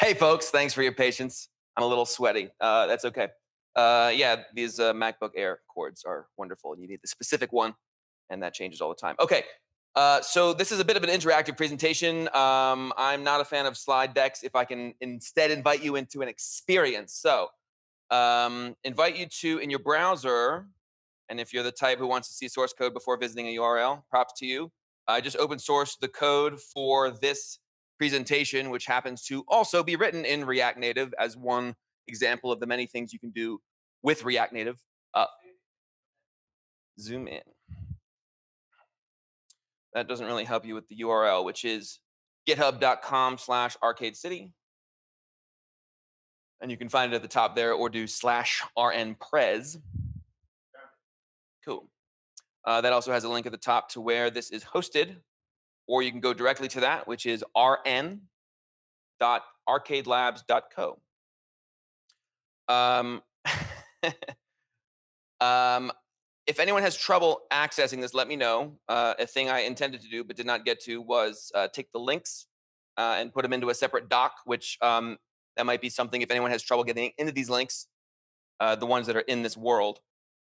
Hey, folks, thanks for your patience. I'm a little sweaty. Uh, that's okay. Uh, yeah, these uh, MacBook Air cords are wonderful, you need the specific one, and that changes all the time. Okay, uh, so this is a bit of an interactive presentation. Um, I'm not a fan of slide decks. If I can instead invite you into an experience, so um, invite you to in your browser, and if you're the type who wants to see source code before visiting a URL, props to you. I just open source the code for this presentation, which happens to also be written in React Native as one example of the many things you can do with React Native. Uh, zoom in. That doesn't really help you with the URL, which is github.com slash arcade city. And you can find it at the top there or do slash rnprez. Cool. Uh, that also has a link at the top to where this is hosted, or you can go directly to that, which is rn.arcadelabs.co. Um, um, if anyone has trouble accessing this, let me know. Uh, a thing I intended to do but did not get to was uh, take the links uh, and put them into a separate doc, which um, that might be something if anyone has trouble getting into these links, uh, the ones that are in this world.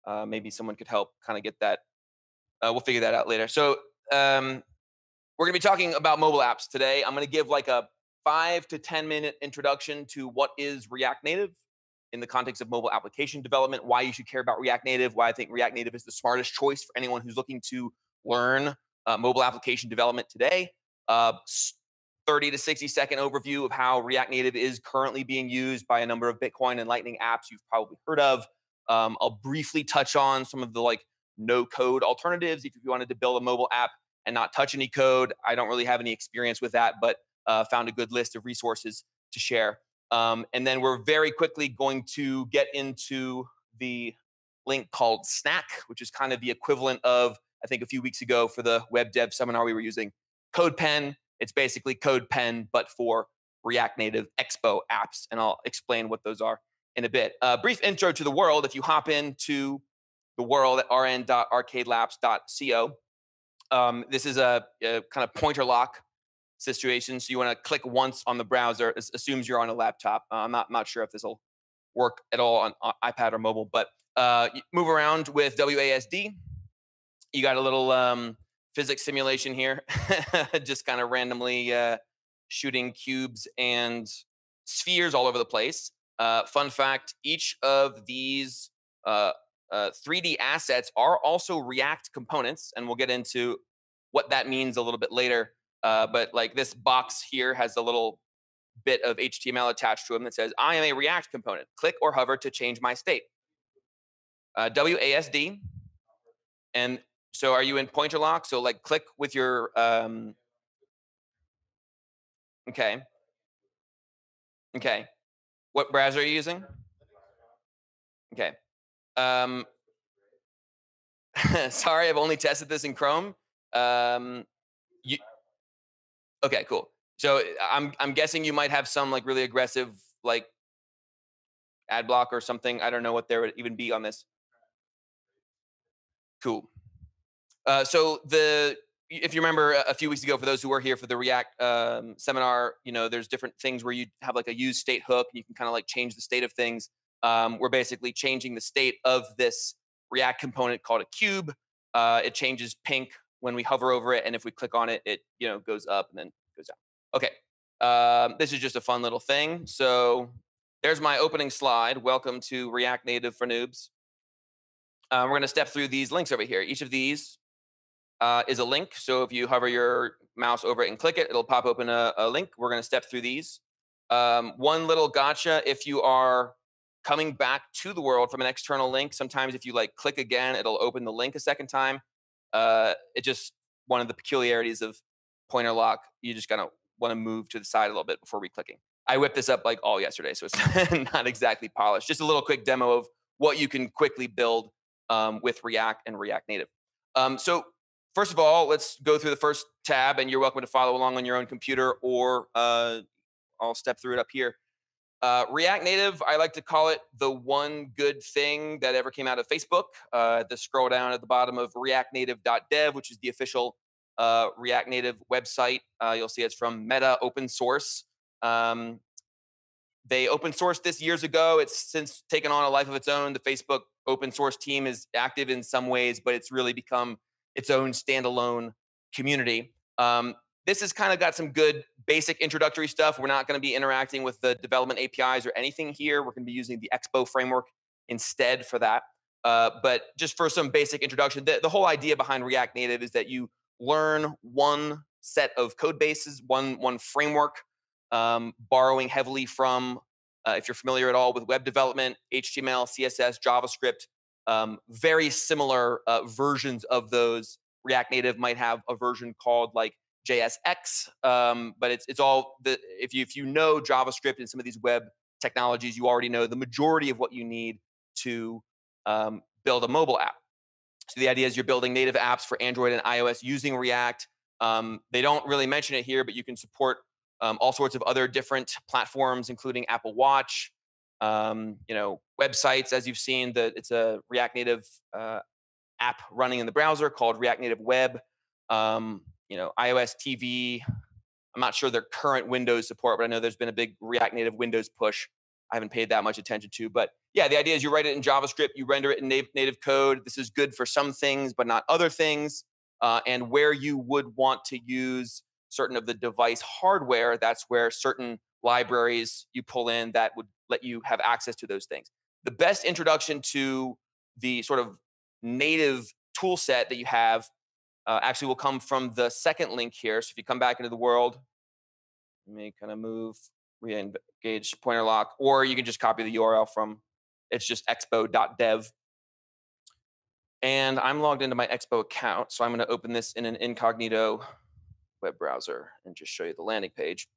Uh, maybe someone could help kind of get that uh, we'll figure that out later. So um, we're going to be talking about mobile apps today. I'm going to give like a five to 10 minute introduction to what is React Native in the context of mobile application development, why you should care about React Native, why I think React Native is the smartest choice for anyone who's looking to learn uh, mobile application development today. Uh, 30 to 60 second overview of how React Native is currently being used by a number of Bitcoin and Lightning apps you've probably heard of. Um, I'll briefly touch on some of the like no code alternatives if you wanted to build a mobile app and not touch any code. I don't really have any experience with that, but uh, found a good list of resources to share. Um, and then we're very quickly going to get into the link called Snack, which is kind of the equivalent of, I think, a few weeks ago for the web dev seminar we were using, CodePen. It's basically CodePen, but for React Native Expo apps. And I'll explain what those are in a bit. A uh, brief intro to the world. If you hop into the world at rn.arcadelabs.co. Um, this is a, a, kind of pointer lock situation. So you want to click once on the browser. It assumes you're on a laptop. Uh, I'm not, not sure if this will work at all on, on iPad or mobile, but uh, move around with WASD. You got a little um, physics simulation here, just kind of randomly uh, shooting cubes and spheres all over the place. Uh, fun fact each of these uh, uh, 3D assets are also React components, and we'll get into what that means a little bit later. Uh, but like this box here has a little bit of HTML attached to them that says, I am a React component. Click or hover to change my state. Uh, WASD. And so are you in pointer lock? So like click with your, um, okay. Okay. What browser are you using? Okay. Um, sorry, I've only tested this in Chrome. Um, you, okay, cool. So I'm I'm guessing you might have some like really aggressive like ad block or something. I don't know what there would even be on this. Cool. Uh, so the if you remember a few weeks ago, for those who were here for the React um, seminar, you know, there's different things where you have like a use state hook, and you can kind of like change the state of things um, we're basically changing the state of this React component called a cube. Uh, it changes pink when we hover over it, and if we click on it, it you know goes up and then goes down. Okay, um, this is just a fun little thing. So there's my opening slide. Welcome to React Native for Noobs. Um, we're going to step through these links over here. Each of these uh, is a link. So if you hover your mouse over it and click it, it'll pop open a, a link. We're going to step through these. Um, one little gotcha if you are coming back to the world from an external link. Sometimes if you like click again, it'll open the link a second time. Uh, it just one of the peculiarities of pointer lock. You just gotta want to move to the side a little bit before reclicking. I whipped this up like all yesterday, so it's not exactly polished. Just a little quick demo of what you can quickly build um, with React and React Native. Um, so first of all, let's go through the first tab, and you're welcome to follow along on your own computer, or uh, I'll step through it up here. Uh, React Native, I like to call it the one good thing that ever came out of Facebook. Uh, the scroll down at the bottom of reactnative.dev, which is the official uh, React Native website. Uh, you'll see it's from Meta open source. Um, they open sourced this years ago. It's since taken on a life of its own. The Facebook open source team is active in some ways, but it's really become its own standalone community. Um, this has kind of got some good basic introductory stuff. We're not going to be interacting with the development APIs or anything here. We're going to be using the Expo framework instead for that. Uh, but just for some basic introduction, the, the whole idea behind React Native is that you learn one set of code bases, one one framework, um, borrowing heavily from, uh, if you're familiar at all with web development, HTML, CSS, JavaScript, um, very similar uh, versions of those. React Native might have a version called like JSX, um, but it's it's all the if you if you know JavaScript and some of these web technologies, you already know the majority of what you need to um, build a mobile app. So the idea is you're building native apps for Android and iOS using React. Um, they don't really mention it here, but you can support um, all sorts of other different platforms, including Apple Watch. Um, you know, websites, as you've seen, that it's a React Native uh, app running in the browser called React Native Web. Um, you know, iOS TV. I'm not sure their current Windows support, but I know there's been a big React Native Windows push. I haven't paid that much attention to, but yeah, the idea is you write it in JavaScript, you render it in native, code. This is good for some things, but not other things. Uh, and where you would want to use certain of the device hardware, that's where certain libraries you pull in that would let you have access to those things. The best introduction to the sort of native tool set that you have uh, actually will come from the second link here. So if you come back into the world, you may kind of move, re-engage pointer lock, or you can just copy the URL from, it's just expo.dev. And I'm logged into my Expo account. So I'm going to open this in an incognito web browser and just show you the landing page.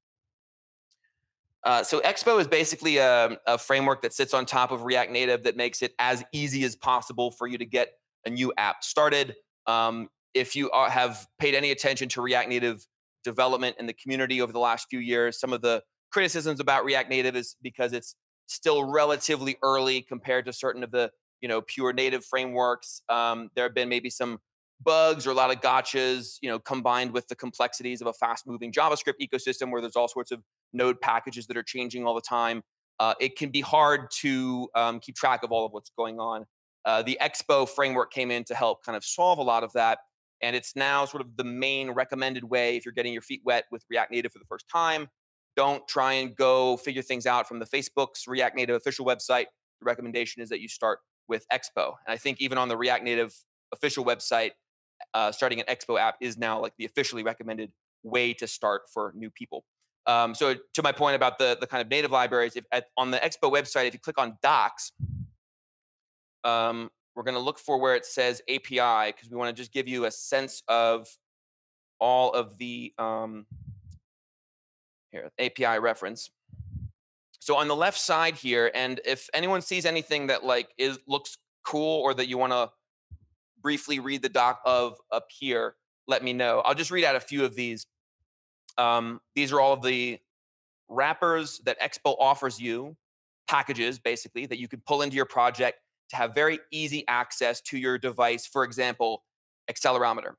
Uh, so Expo is basically a, a, framework that sits on top of React Native that makes it as easy as possible for you to get a new app started. Um, if you are, have paid any attention to React Native development in the community over the last few years, some of the criticisms about React Native is because it's still relatively early compared to certain of the you know pure native frameworks. Um, there have been maybe some bugs or a lot of gotchas, you know, combined with the complexities of a fast-moving JavaScript ecosystem where there's all sorts of node packages that are changing all the time. Uh, it can be hard to um, keep track of all of what's going on. Uh, the Expo framework came in to help kind of solve a lot of that. And it's now sort of the main recommended way if you're getting your feet wet with React Native for the first time. Don't try and go figure things out from the Facebook's React Native official website. The recommendation is that you start with Expo. And I think even on the React Native official website, uh, starting an Expo app is now like the officially recommended way to start for new people. Um, so to my point about the the kind of native libraries, if at, on the Expo website, if you click on Docs, um, we're going to look for where it says API because we want to just give you a sense of all of the um, here API reference. So on the left side here, and if anyone sees anything that like is looks cool or that you want to briefly read the doc of up here, let me know. I'll just read out a few of these. Um, these are all of the wrappers that Expo offers you, packages basically that you could pull into your project to have very easy access to your device, for example, accelerometer.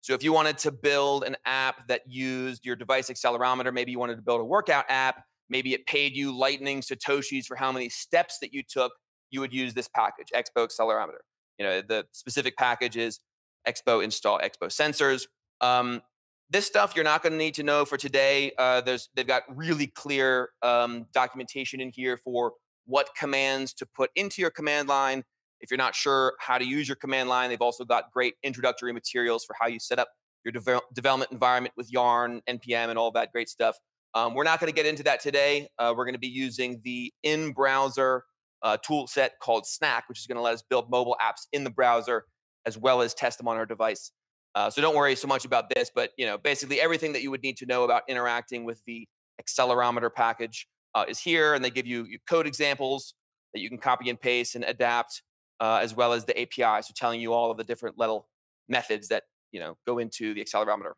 So if you wanted to build an app that used your device accelerometer, maybe you wanted to build a workout app, maybe it paid you lightning satoshis for how many steps that you took, you would use this package, Expo accelerometer. You know, the specific package is Expo install Expo sensors. Um, this stuff you're not going to need to know for today. Uh, there's they've got really clear um, documentation in here for what commands to put into your command line. If you're not sure how to use your command line, they've also got great introductory materials for how you set up your de- development environment with Yarn, NPM, and all that great stuff. Um, we're not going to get into that today. Uh, we're going to be using the in-browser uh, tool set called Snack, which is going to let us build mobile apps in the browser as well as test them on our device. Uh, so don't worry so much about this, but you know, basically everything that you would need to know about interacting with the accelerometer package uh, is here, and they give you code examples that you can copy and paste and adapt, uh, as well as the API, so telling you all of the different little methods that you know go into the accelerometer.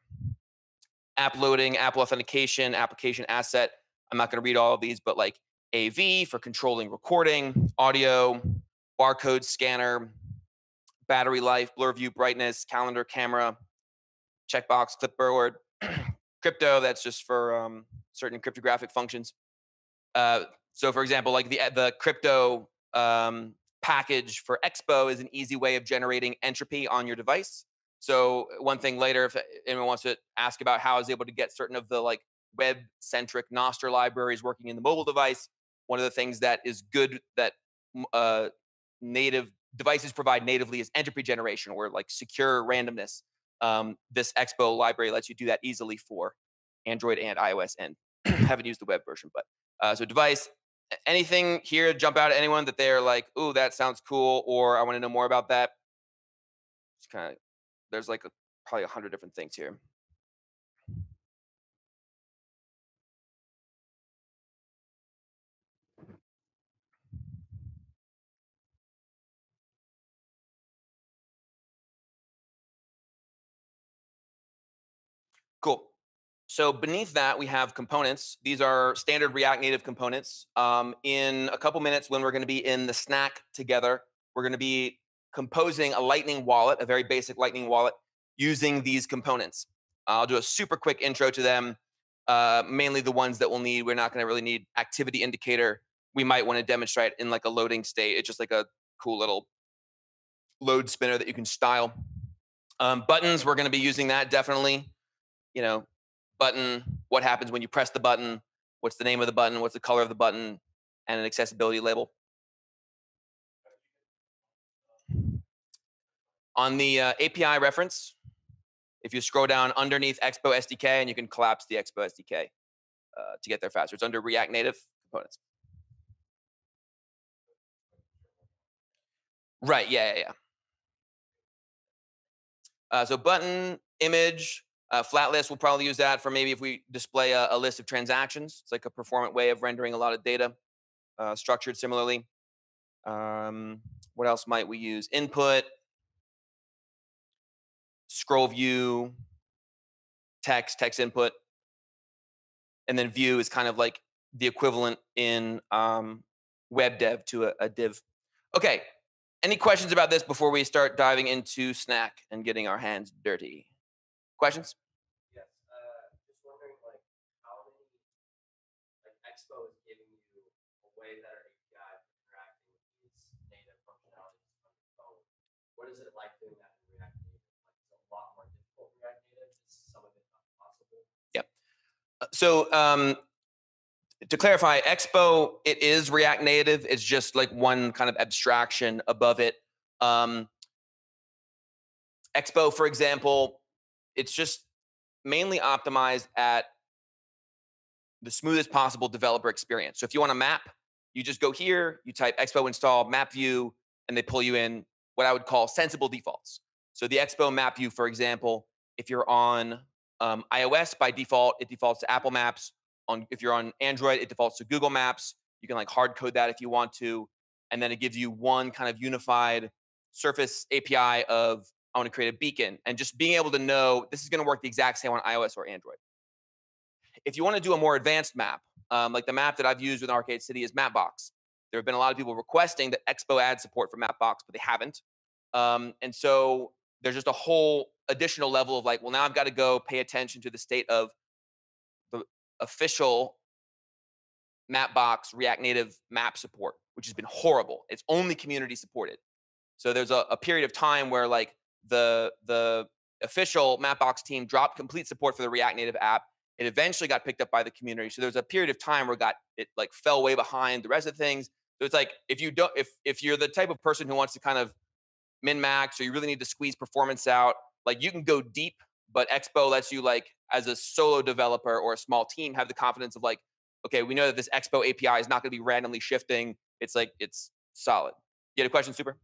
App loading, Apple authentication, application asset. I'm not going to read all of these, but like AV for controlling recording, audio, barcode scanner, battery life, blur view brightness, calendar camera, checkbox, clipboard, crypto. That's just for um, certain cryptographic functions uh, So, for example, like the the crypto um, package for Expo is an easy way of generating entropy on your device. So, one thing later, if anyone wants to ask about how I was able to get certain of the like web centric Nostr libraries working in the mobile device, one of the things that is good that uh, native devices provide natively is entropy generation or like secure randomness. Um, this Expo library lets you do that easily for Android and iOS. And haven't used the web version, but uh, so device. Anything here jump out at anyone that they're like, "Ooh, that sounds cool," or "I want to know more about that." It's kind of there's like a, probably a hundred different things here. Cool. So beneath that, we have components. These are standard React Native components. Um, in a couple minutes, when we're going to be in the snack together, we're going to be composing a Lightning wallet, a very basic Lightning wallet, using these components. I'll do a super quick intro to them, uh, mainly the ones that we'll need. We're not going to really need activity indicator. We might want to demonstrate in like a loading state. It's just like a cool little load spinner that you can style. Um, buttons, we're going to be using that definitely you know, button, what happens when you press the button, what's the name of the button, what's the color of the button, and an accessibility label. On the uh, API reference, if you scroll down underneath Expo SDK, and you can collapse the Expo SDK uh, to get there faster. It's under React Native components. Right, yeah, yeah, yeah. Uh, so button, image, uh, flat list, we'll probably use that for maybe if we display a, a, list of transactions. It's like a performant way of rendering a lot of data, uh, structured similarly. Um, what else might we use? Input, scroll view, text, text input, and then view is kind of like the equivalent in um, web dev to a, a div. Okay, any questions about this before we start diving into Snack and getting our hands dirty? Questions? what is it like doing that in React Native? Like, it's a lot more difficult in React Native. Is some of it not possible? Yep. Uh, so um, to clarify, Expo it is React Native. It's just like one kind of abstraction above it. Um, Expo, for example, it's just mainly optimized at the smoothest possible developer experience. So if you want a map, you just go here, you type Expo install map view, and they pull you in what I would call sensible defaults. So the Expo map view, for example, if you're on um, iOS by default, it defaults to Apple Maps. On if you're on Android, it defaults to Google Maps. You can like hard code that if you want to, and then it gives you one kind of unified surface API of I want to create a beacon, and just being able to know this is going to work the exact same on iOS or Android. If you want to do a more advanced map, um, like the map that I've used with Arcade City is Mapbox. There have been a lot of people requesting that Expo add support for Mapbox, but they haven't. Um, and so there's just a whole additional level of like, well, now I've got to go pay attention to the state of the official Mapbox React Native map support, which has been horrible. It's only community supported. So there's a, a period of time where like the the official Mapbox team dropped complete support for the React Native app. It eventually got picked up by the community. So there was a period of time where it got it like fell way behind the rest of things. So it's like if you don't if if you're the type of person who wants to kind of min max or you really need to squeeze performance out, like you can go deep, but Expo lets you like as a solo developer or a small team have the confidence of like, okay, we know that this Expo API is not going to be randomly shifting. It's like it's solid. You had a question, Super?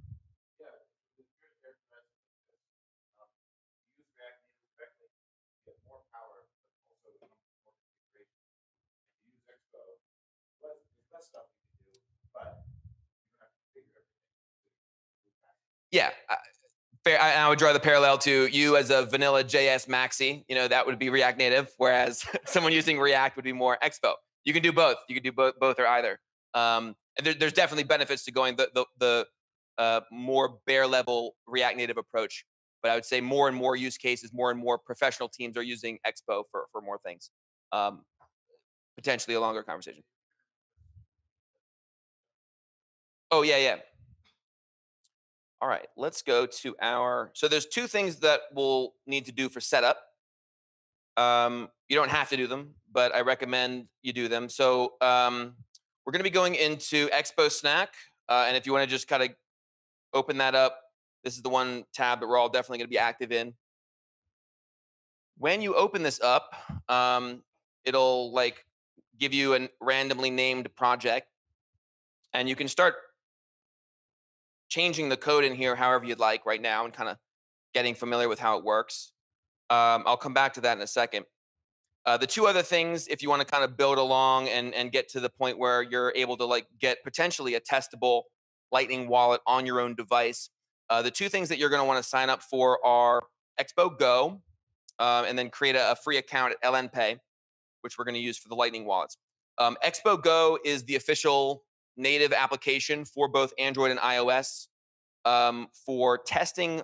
Yeah. fair, I, I, would draw the parallel to you as a vanilla JS maxi. You know, that would be React Native, whereas someone using React would be more Expo. You can do both. You can do both, both or either. Um, there, there's definitely benefits to going the the, the uh, more bare level React Native approach. But I would say more and more use cases, more and more professional teams are using Expo for for more things. Um, potentially a longer conversation. Oh yeah, yeah. All right, let's go to our. So there's two things that we'll need to do for setup. Um, you don't have to do them, but I recommend you do them. So um, we're going to be going into Expo Snack, uh, and if you want to just kind of open that up, this is the one tab that we're all definitely going to be active in. When you open this up, um, it'll like give you a randomly named project, and you can start changing the code in here however you'd like right now and kind of getting familiar with how it works. Um, I'll come back to that in a second. Uh, the two other things, if you want to kind of build along and, and get to the point where you're able to like get potentially a testable Lightning wallet on your own device, uh, the two things that you're going to want to sign up for are Expo Go, uh, and then create a, a, free account at LNPay, which we're going to use for the Lightning wallets. Um, Expo Go is the official native application for both Android and iOS um, for testing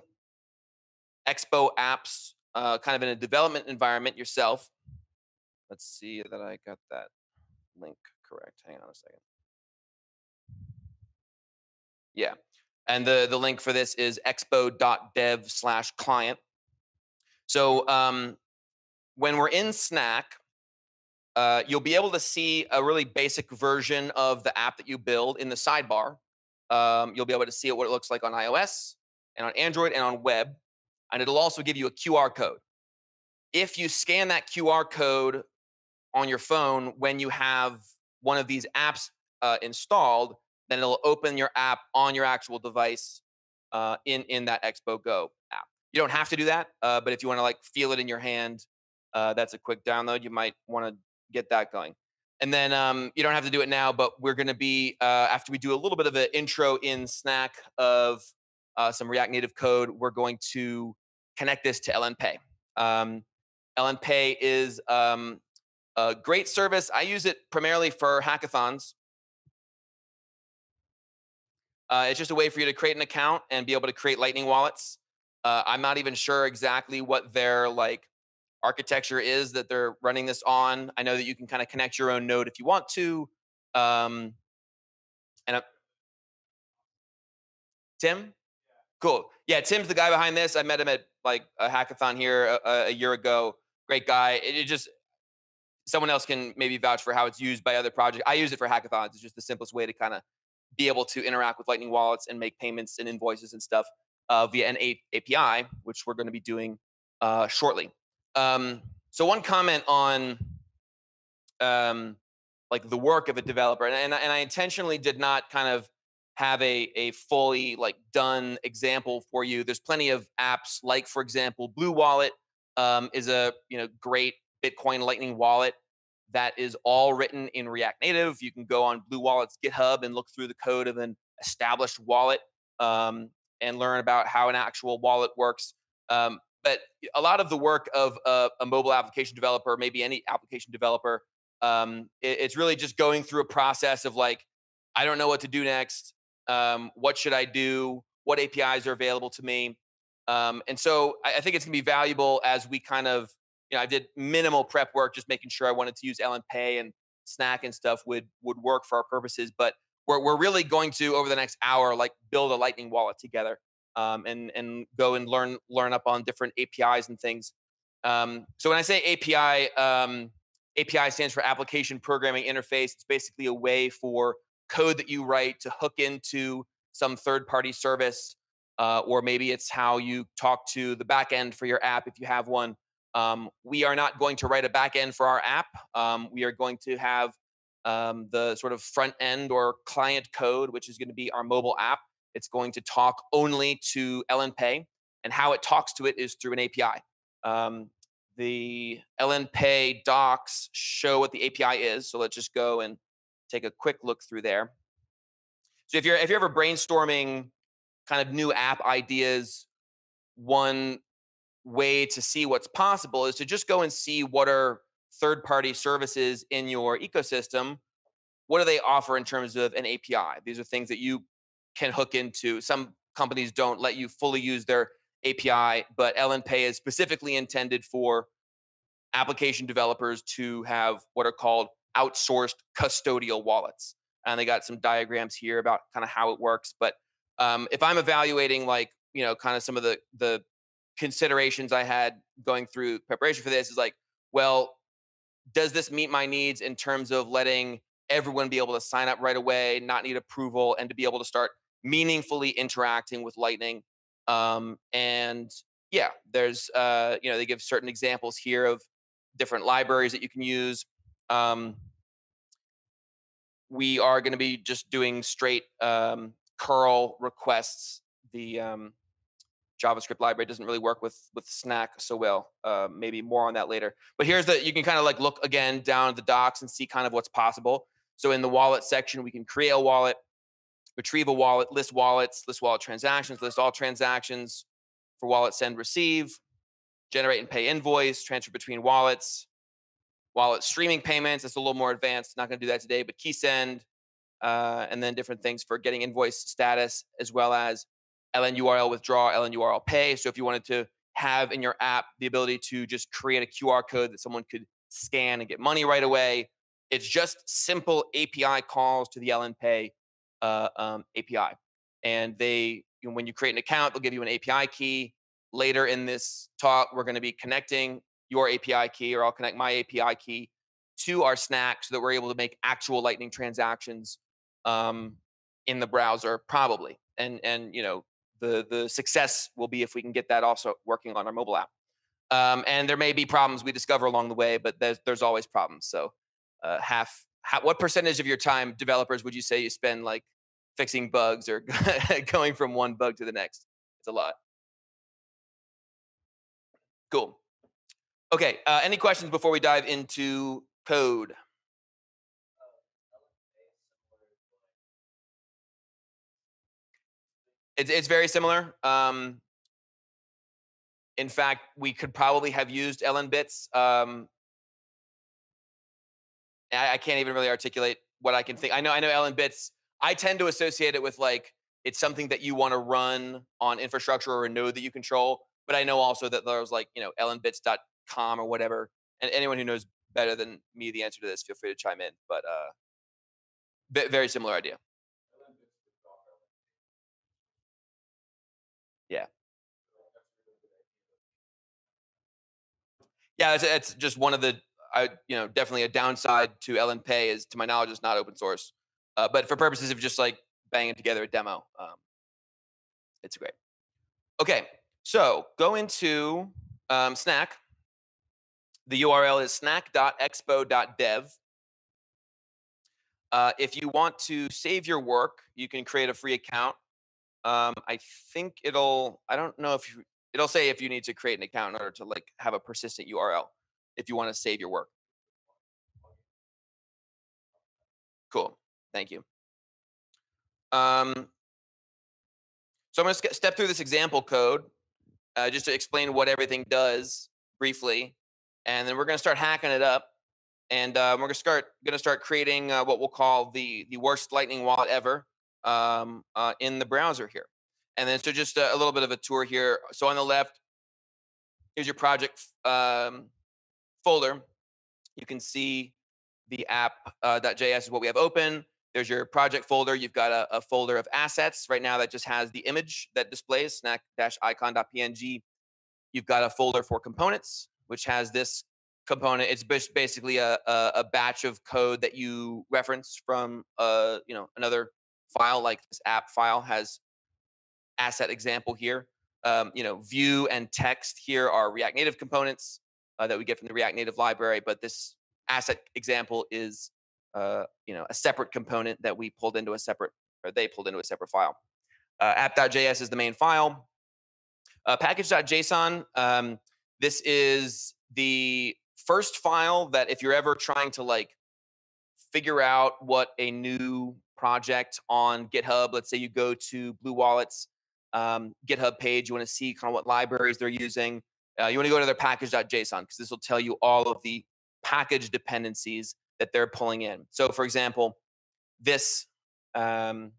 Expo apps uh, kind of in a development environment yourself. Let's see that I got that link correct. Hang on a second. Yeah. And the, the link for this is expo.dev slash client. So um, when we're in Snack, uh, you'll be able to see a really basic version of the app that you build in the sidebar. Um, you'll be able to see what it looks like on iOS and on Android and on web. And it'll also give you a QR code. If you scan that QR code on your phone when you have one of these apps uh, installed, then it'll open your app on your actual device uh, in in that Expo Go app. You don't have to do that, uh, but if you want to like feel it in your hand, uh, that's a quick download. You might want to get that going. And then um, you don't have to do it now, but we're going to be uh, after we do a little bit of an intro in Snack of uh, some React Native code. We're going to connect this to LNPay. Um, LNPay is um, a great service. I use it primarily for hackathons. Uh, it's just a way for you to create an account and be able to create Lightning wallets. Uh, I'm not even sure exactly what their like architecture is that they're running this on. I know that you can kind of connect your own node if you want to. Um, and uh, Tim, cool. Yeah, Tim's the guy behind this. I met him at like a hackathon here a, a year ago. Great guy. It, it, just someone else can maybe vouch for how it's used by other projects. I use it for hackathons. It's just the simplest way to kind of be able to interact with Lightning wallets and make payments and invoices and stuff uh, via an A- API, which we're going to be doing uh, shortly. Um, so one comment on um, like the work of a developer, and, and, and I intentionally did not kind of have a a fully like done example for you. There's plenty of apps like, for example, Blue Wallet um, is a you know great Bitcoin Lightning wallet that is all written in React Native. You can go on Blue Wallet's GitHub and look through the code of an established wallet um, and learn about how an actual wallet works. Um, but a lot of the work of a, a mobile application developer, maybe any application developer, um, it, it's really just going through a process of like, I don't know what to do next. Um, what should I do? What APIs are available to me? Um, and so I, I think it's gonna be valuable as we kind of, you know, I did minimal prep work, just making sure I wanted to use LNPay and Snack and stuff would would work for our purposes. But we're we're really going to over the next hour like build a Lightning wallet together um, and and go and learn learn up on different APIs and things. Um, so when I say API, um, API stands for Application Programming Interface. It's basically a way for code that you write to hook into some third-party service, uh, or maybe it's how you talk to the backend for your app if you have one. Um, we are not going to write a backend for our app. Um, we are going to have um, the sort of front end or client code, which is going to be our mobile app. It's going to talk only to LNPay, and how it talks to it is through an API. Um, the LNPay docs show what the API is. So let's just go and take a quick look through there. So if you're if you're ever brainstorming kind of new app ideas, one way to see what's possible is to just go and see what are third-party services in your ecosystem. What do they offer in terms of an API? These are things that you can hook into. Some companies don't let you fully use their API, but LNPay is specifically intended for application developers to have what are called outsourced custodial wallets. and they got some diagrams here about kind of how it works. But um, if I'm evaluating like you know kind of some of the the considerations I had going through preparation for this is like, well, does this meet my needs in terms of letting everyone be able to sign up right away, not need approval, and to be able to start meaningfully interacting with Lightning? Um, and yeah, there's uh, you know they give certain examples here of different libraries that you can use. Um, we are going to be just doing straight um, curl requests. The um, JavaScript library doesn't really work with with Snack so well. Uh, maybe more on that later. But here's the you can kind of like look again down at the docs and see kind of what's possible. So in the wallet section, we can create a wallet, retrieve a wallet, list wallets, list wallet transactions, list all transactions for wallet send receive, generate and pay invoice, transfer between wallets, wallet streaming payments. It's a little more advanced. Not going to do that today, but key send, uh, and then different things for getting invoice status as well as LN URL withdraw, LN URL pay. So if you wanted to have in your app the ability to just create a QR code that someone could scan and get money right away, it's just simple API calls to the LN Pay uh, um, API. And they, you know, when you create an account, they'll give you an API key. Later in this talk, we're going to be connecting your API key, or I'll connect my API key to our snack so that we're able to make actual Lightning transactions um, in the browser, probably. And and you know the the success will be if we can get that also working on our mobile app. Um, and there may be problems we discover along the way, but there's there's always problems. So uh, half, half what percentage of your time developers would you say you spend like fixing bugs or going from one bug to the next? It's a lot. Cool. Okay. Uh, any questions before we dive into code? It's, it's very similar. Um, in fact, we could probably have used LN bits. Um, I, I, can't even really articulate what I can think. I know I know LN bits. I tend to associate it with like it's something that you want to run on infrastructure or a node that you control. But I know also that there's like you know lnbits.com or whatever. And anyone who knows better than me the answer to this, feel free to chime in. But uh, very similar idea. Yeah. Yeah, it's, it's just one of the, I you know, definitely a downside to LN Pay is, to my knowledge, it's not open source. Uh, but for purposes of just like banging together a demo, um, it's great. Okay, so go into um, Snack. The URL is snack.expo.dev. Uh, if you want to save your work, you can create a free account um, I think it'll. I don't know if you. It'll say if you need to create an account in order to like have a persistent URL if you want to save your work. Cool. Thank you. Um, so I'm going to step through this example code uh, just to explain what everything does briefly, and then we're going to start hacking it up, and uh, we're going to start going to start creating uh, what we'll call the the worst Lightning wallet ever um, uh, in the browser here. And then so just a, a, little bit of a tour here. So on the left, here's your project um, folder. You can see the app.js uh, is what we have open. There's your project folder. You've got a, a, folder of assets right now that just has the image that displays snack-icon.png. You've got a folder for components, which has this component. It's basically a, a, a batch of code that you reference from uh, you know another file like this app file has asset example here. Um, you know, view and text here are React Native components uh, that we get from the React Native library, but this asset example is uh, you know a separate component that we pulled into a separate or they pulled into a separate file. Uh, app.js is the main file. Uh, package.json. Um, this is the first file that if you're ever trying to like figure out what a new project on GitHub. Let's say you go to Blue Wallet's um, GitHub page. You want to see kind of what libraries they're using. Uh, you want to go to their package.json because this will tell you all of the package dependencies that they're pulling in. So, for example, this um,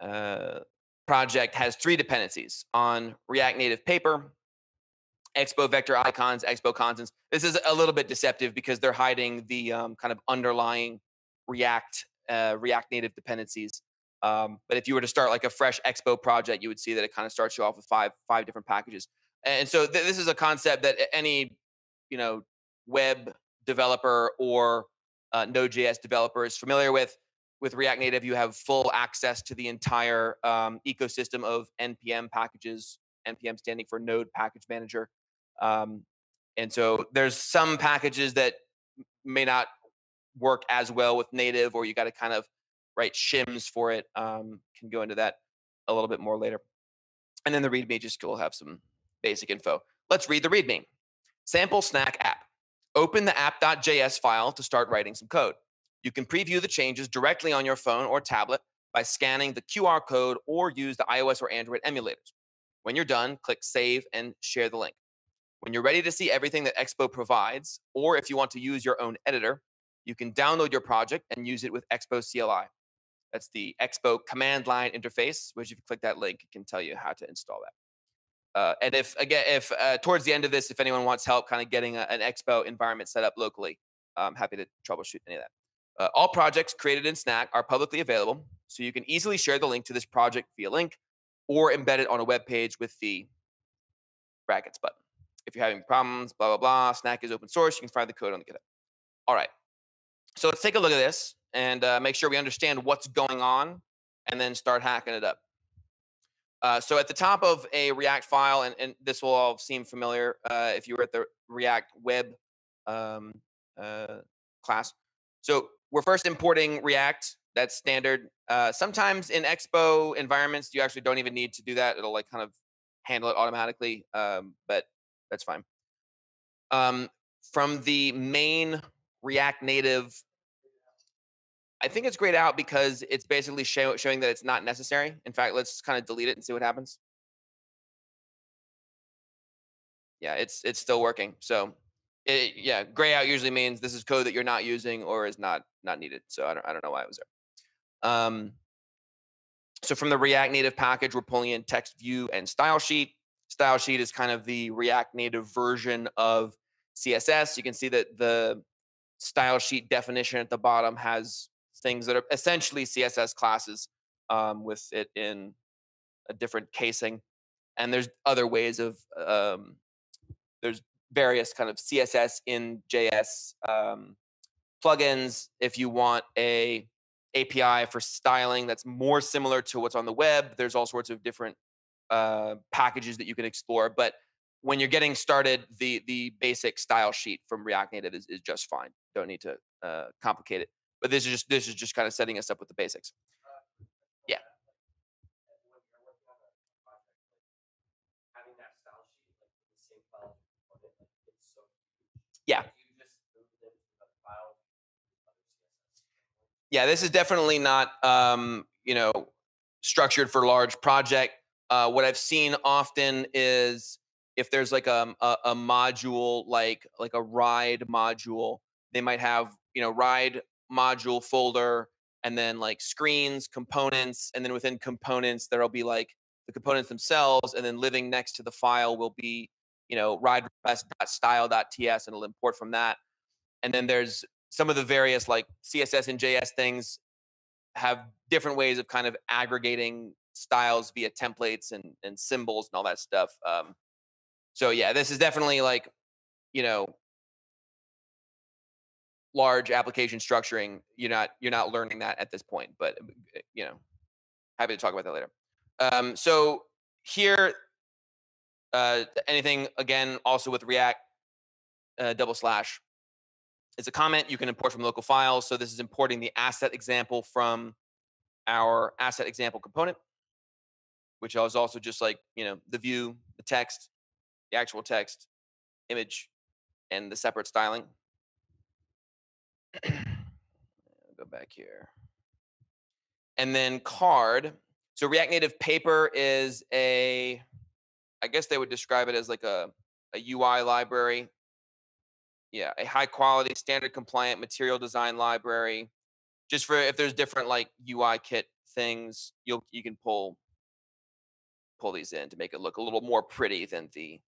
uh, project has three dependencies on React Native Paper, Expo Vector Icons, Expo Constants. This is a little bit deceptive because they're hiding the um, kind of underlying React uh, React Native dependencies. Um, but if you were to start like a fresh Expo project, you would see that it kind of starts you off with five five different packages. And so th- this is a concept that any you know web developer or uh, Node.js developer is familiar with. With React Native, you have full access to the entire um, ecosystem of npm packages. npm standing for Node Package Manager. Um, and so there's some packages that may not work as well with native, or you got to kind of write shims for it. Um, can go into that a little bit more later. And then the README just will have some basic info. Let's read the README. Sample snack app. Open the app.js file to start writing some code. You can preview the changes directly on your phone or tablet by scanning the QR code or use the iOS or Android emulators. When you're done, click save and share the link. When you're ready to see everything that Expo provides, or if you want to use your own editor, you can download your project and use it with Expo CLI. That's the Expo command line interface, which if you click that link, it can tell you how to install that. Uh, and if again, if uh, towards the end of this, if anyone wants help kind of getting a, an Expo environment set up locally, I'm happy to troubleshoot any of that. Uh, all projects created in Snack are publicly available, so you can easily share the link to this project via link or embed it on a web page with the brackets button. If you're having problems, blah, blah, blah, Snack is open source. You can find the code on the GitHub. All right. So let's take a look at this and uh, make sure we understand what's going on and then start hacking it up. Uh, so at the top of a React file, and, and this will all seem familiar uh, if you were at the React web um, uh, class. So we're first importing React. That's standard. Uh, sometimes in Expo environments, you actually don't even need to do that. It'll like kind of handle it automatically, um, but that's fine. Um, from the main React Native I think it's grayed out because it's basically show, showing that it's not necessary. In fact, let's kind of delete it and see what happens. Yeah, it's it's still working. So, it, yeah, gray out usually means this is code that you're not using or is not not needed. So I don't I don't know why it was there. Um, so from the React Native package, we're pulling in text view and style sheet. Style sheet is kind of the React Native version of CSS. You can see that the style sheet definition at the bottom has things that are essentially CSS classes um, with it in a different casing. And there's other ways of um, there's various kind of CSS in JS um, plugins. If you want a API for styling that's more similar to what's on the web, there's all sorts of different uh, packages that you can explore. But when you're getting started, the the basic style sheet from React Native is, is just fine. Don't need to uh, complicate it. But this is just this is just kind of setting us up with the basics. Yeah. Yeah. Yeah, this is definitely not um, you know structured for large project. Uh, what I've seen often is if there's like a, a, a module like like a ride module, they might have you know ride module folder and then like screens, components, and then within components there'll be like the components themselves, and then living next to the file will be you know ride style.ts and it'll import from that. And then there's some of the various like CSS and JS things have different ways of kind of aggregating styles via templates and, and symbols and all that stuff. Um, so yeah, this is definitely like, you know, large application structuring, you're not you're not learning that at this point. But eh, you know, happy to talk about that later. Um, so here, uh, anything again also with React uh, double slash it's a comment you can import from local files. So this is importing the asset example from our asset example component, which is also just like you know the view, the text, the actual text, image, and the separate styling. go back here. And then card. So React Native Paper is a, I guess they would describe it as like a, a UI library. Yeah, a high quality, standard compliant material design library. Just for if there's different like UI kit things, you'll you can pull pull these in to make it look a little more pretty than the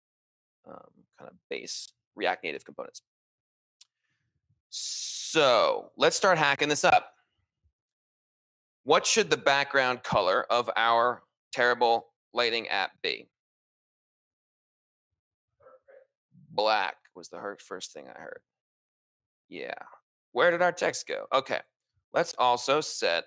um, kind of base React Native components. Let's start hacking this up. what should the background color of our terrible lightning app be? Black was the first thing I heard. Yeah. Where did our text go? Okay. Let's also set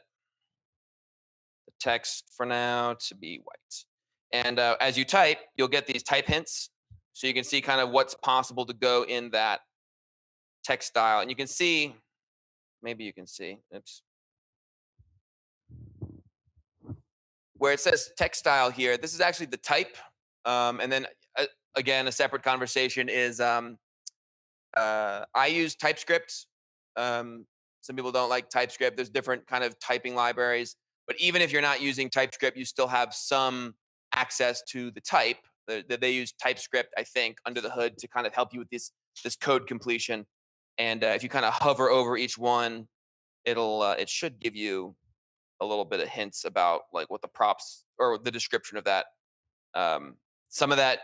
the text for now to be white. And uh, as you type, you'll get these type hints. So you can see kind of what's possible to go in that text style. And you can see, maybe you can see, oops. Where it says TextStyle here, this is actually the type. Um, and then uh, again, a separate conversation is um, uh, I use TypeScript. Um, some people don't like TypeScript. There's different kind of typing libraries. But even if you're not using TypeScript, you still have some access to the type. That they use TypeScript, I think, under the hood to kind of help you with this this code completion. And uh, if you kind of hover over each one, it'll uh, it should give you a little bit of hints about like what the props or the description of that. Um, some of that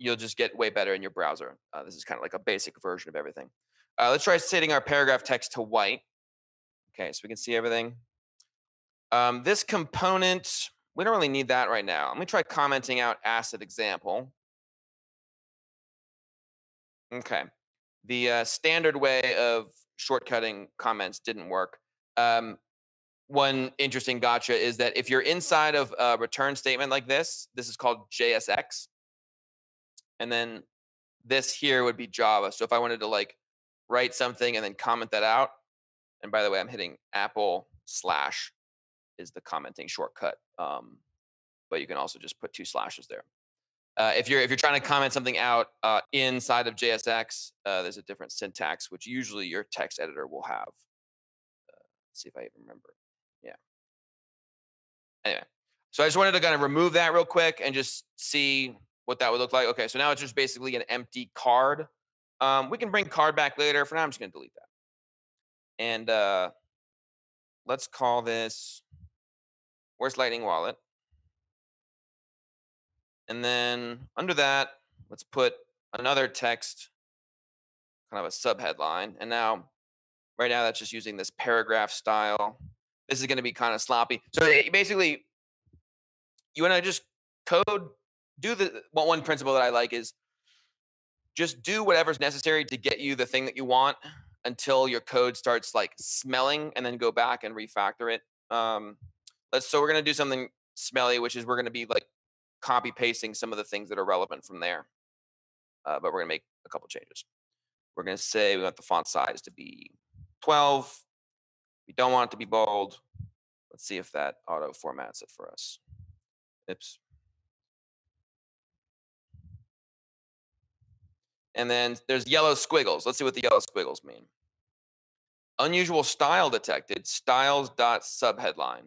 you'll just get way better in your browser. Uh, this is kind of like a basic version of everything. Uh, let's try setting our paragraph text to white. Okay, so we can see everything. Um, this component, we don't really need that right now. Let me try commenting out asset example. Okay, the uh, standard way of shortcutting comments didn't work. Um, one interesting gotcha is that if you're inside of a return statement like this, this is called JSX. And then this here would be Java. So if I wanted to like write something and then comment that out, and by the way, I'm hitting Apple slash is the commenting shortcut. Um, but you can also just put two slashes there. Uh, if you're if you're trying to comment something out uh, inside of JSX, uh, there's a different syntax, which usually your text editor will have. Uh, let's see if I even remember. Yeah. Anyway, so I just wanted to kind of remove that real quick and just see what that would look like. Okay, so now it's just basically an empty card. Um, we can bring card back later. For now, I'm just going to delete that. And uh, let's call this Where's Lightning Wallet? And then under that, let's put another text, kind of a subheadline. And now, right now, that's just using this paragraph style. This is going to be kind of sloppy. So basically, you want to just code do the one principle that I like is just do whatever's necessary to get you the thing that you want until your code starts like smelling and then go back and refactor it. Um, let's so we're gonna do something smelly, which is we're gonna be like copy pasting some of the things that are relevant from there. Uh, but we're gonna make a couple changes. We're gonna say we want the font size to be 12. We don't want it to be bold. Let's see if that auto formats it for us. Oops. And then there's yellow squiggles. Let's see what the yellow squiggles mean. Unusual style detected, styles.subheadline.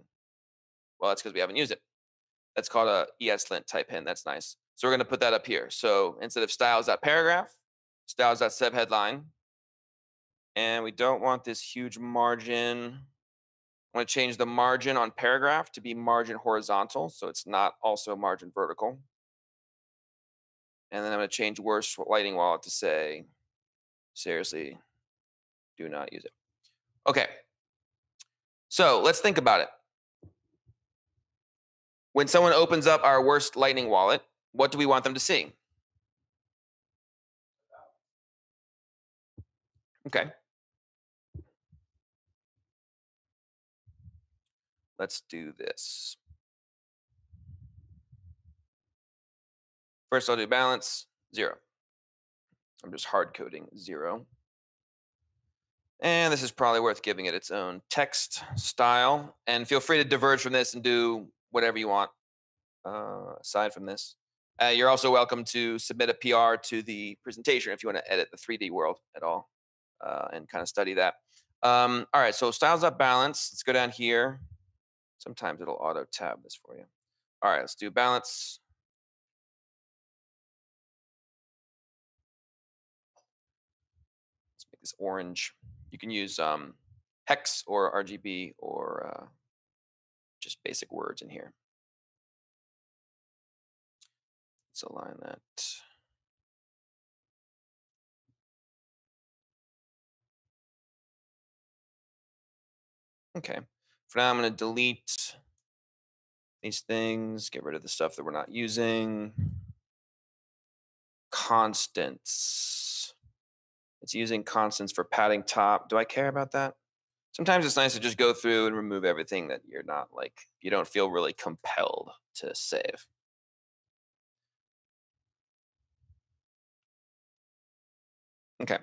Well, that's because we haven't used it. That's called a ESLint type hint. That's nice. So we're going to put that up here. So instead of styles.paragraph, styles.subheadline. And we don't want this huge margin. I want to change the margin on paragraph to be margin horizontal. So it's not also margin vertical. And then I'm going to change worst lightning wallet to say, seriously, do not use it. Okay. So let's think about it. When someone opens up our worst lightning wallet, what do we want them to see? Okay. Let's do this. First, I'll do balance, zero. I'm just hard coding zero. And this is probably worth giving it its own text style. And feel free to diverge from this and do whatever you want uh, aside from this. Uh, you're also welcome to submit a PR to the presentation if you want to edit the 3D world at all uh, and kind of study that. Um, all right, so styles up balance. Let's go down here. Sometimes it'll auto tab this for you. All right, let's do balance. Let's make this orange. You can use um, hex or RGB or uh, just basic words in here. Let's align that. Okay. For now, I'm going to delete these things, get rid of the stuff that we're not using. Constants. It's using constants for padding top. Do I care about that? Sometimes it's nice to just go through and remove everything that you're not like, you don't feel really compelled to save. Okay,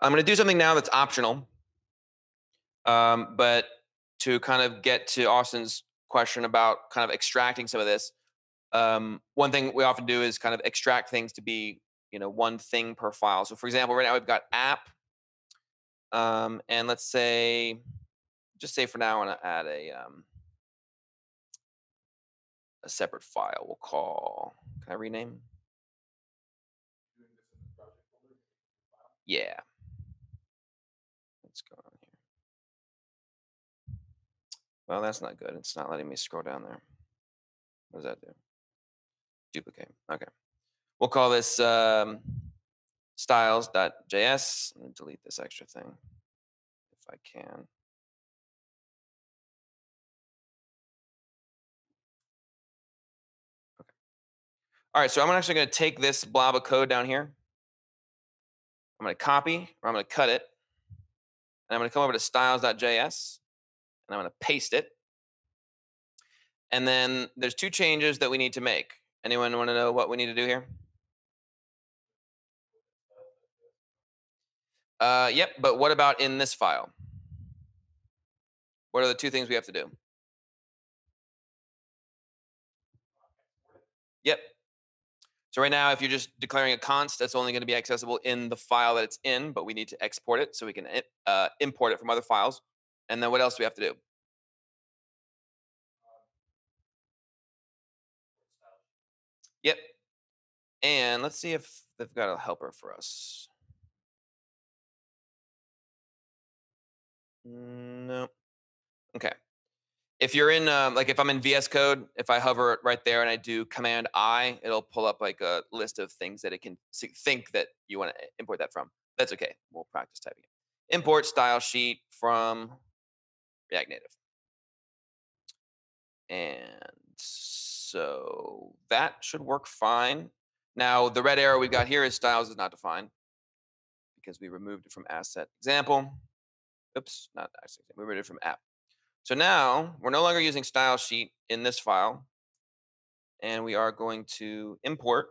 I'm going to do something now that's optional. Um, but to kind of get to Austin's question about kind of extracting some of this, um, one thing we often do is kind of extract things to be, you know, one thing per file. So for example, right now we've got app, um, and let's say, just say for now, I want to add a um, a separate file. We'll call. Can I rename? Yeah. Let's go on here. Well, that's not good. It's not letting me scroll down there. What does that do? Duplicate. Okay. We'll call this um, styles.js delete this extra thing if I can. All right, so I'm actually going to take this blob of code down here. I'm going to copy or I'm going to cut it. And I'm going to come over to styles.js and I'm going to paste it. And then there's two changes that we need to make. Anyone want to know what we need to do here? Uh, yep, but what about in this file? What are the two things we have to do? Yep, so right now, if you're just declaring a const, that's only going to be accessible in the file that it's in, but we need to export it so we can uh, import it from other files. And then what else do we have to do? Yep. And let's see if they've got a helper for us. No. Okay if you're in um, like if i'm in vs code if i hover right there and i do command i it'll pull up like a list of things that it can think that you want to import that from. That's okay. We'll practice typing it. Import style sheet from react native. And so that should work fine. Now the red arrow we've got here is styles is not defined because we removed it from asset example. Oops not asset we removed it from app so now we're no longer using style sheet in this file, and we are going to import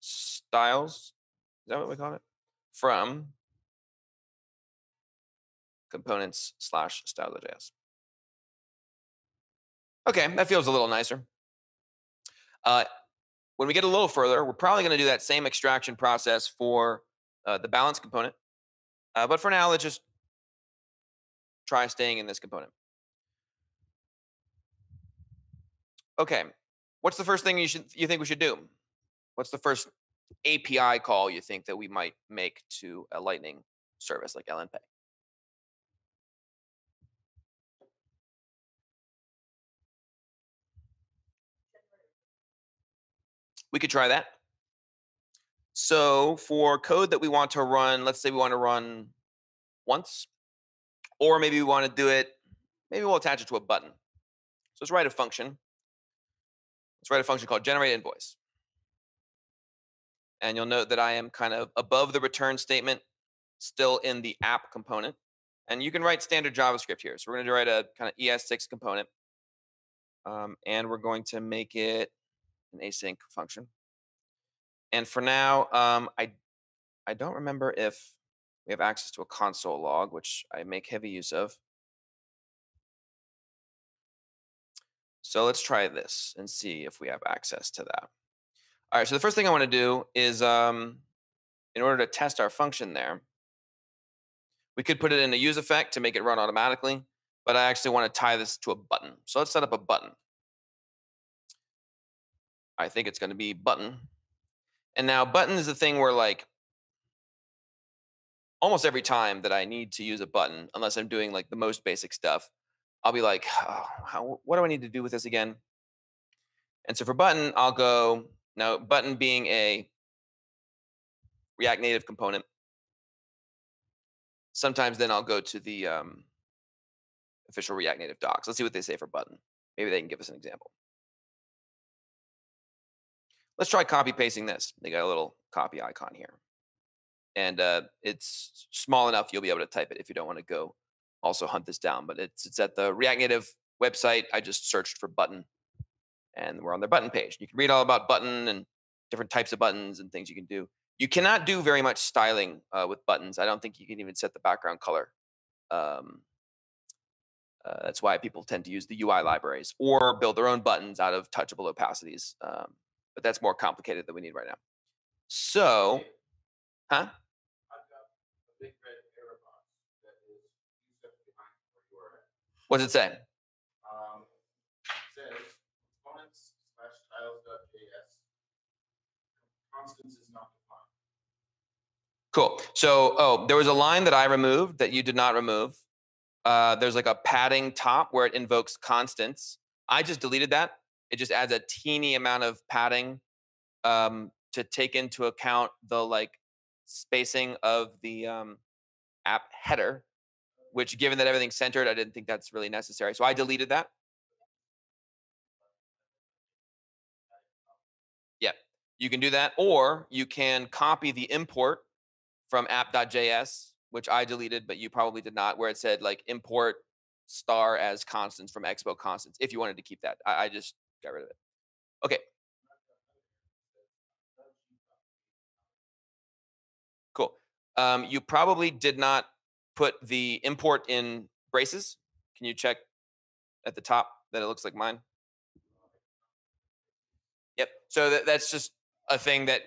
styles. Is that what we call it? From components slash style.js. Okay, that feels a little nicer. Uh, when we get a little further, we're probably going to do that same extraction process for uh, the balance component. Uh, but for now, let's just try staying in this component. Okay, what's the first thing you should you think we should do? What's the first API call you think that we might make to a Lightning service like LNPay? We could try that. So for code that we want to run, let's say we want to run once or maybe we want to do it, maybe we'll attach it to a button. So let's write a function. Let's write a function called generate invoice. And you'll note that I am kind of above the return statement, still in the app component. And you can write standard JavaScript here. So we're going to write a kind of ES6 component. Um, and we're going to make it an async function. And for now, um, I I don't remember if we have access to a console log, which I make heavy use of. So let's try this and see if we have access to that. All right, so the first thing I want to do is, um, in order to test our function there, we could put it in a use effect to make it run automatically, but I actually want to tie this to a button. So let's set up a button. I think it's going to be button. And now button is the thing where like almost every time that I need to use a button, unless I'm doing like the most basic stuff, I'll be like, oh, how, what do I need to do with this again? And so for button, I'll go, now button being a React Native component, sometimes then I'll go to the, um, official React Native docs. Let's see what they say for button. Maybe they can give us an example. Let's try copy pasting this. They got a little copy icon here. And uh, it's small enough you'll be able to type it if you don't want to go also hunt this down. But it's it's at the React Native website. I just searched for button and we're on their button page. You can read all about button and different types of buttons and things you can do. You cannot do very much styling uh, with buttons. I don't think you can even set the background color. Um, uh, that's why people tend to use the UI libraries or build their own buttons out of touchable opacities. Um, but that's more complicated than we need right now. So, huh? What does it say? Um, it says components slash. Constants is not defined. Cool. So, oh, there was a line that I removed that you did not remove. Uh, there's like a padding top where it invokes constants. I just deleted that. It just adds a teeny amount of padding um, to take into account the like spacing of the um, app header, which given that everything's centered, I didn't think that's really necessary. So I deleted that. Yeah, you can do that, or you can copy the import from app.js, which I deleted, but you probably did not, where it said like import star as constants from expo constants, if you wanted to keep that. I, I just got rid of it. Okay. Um, you probably did not put the import in braces. Can you check at the top that it looks like mine? Yep. So that, that's just a thing that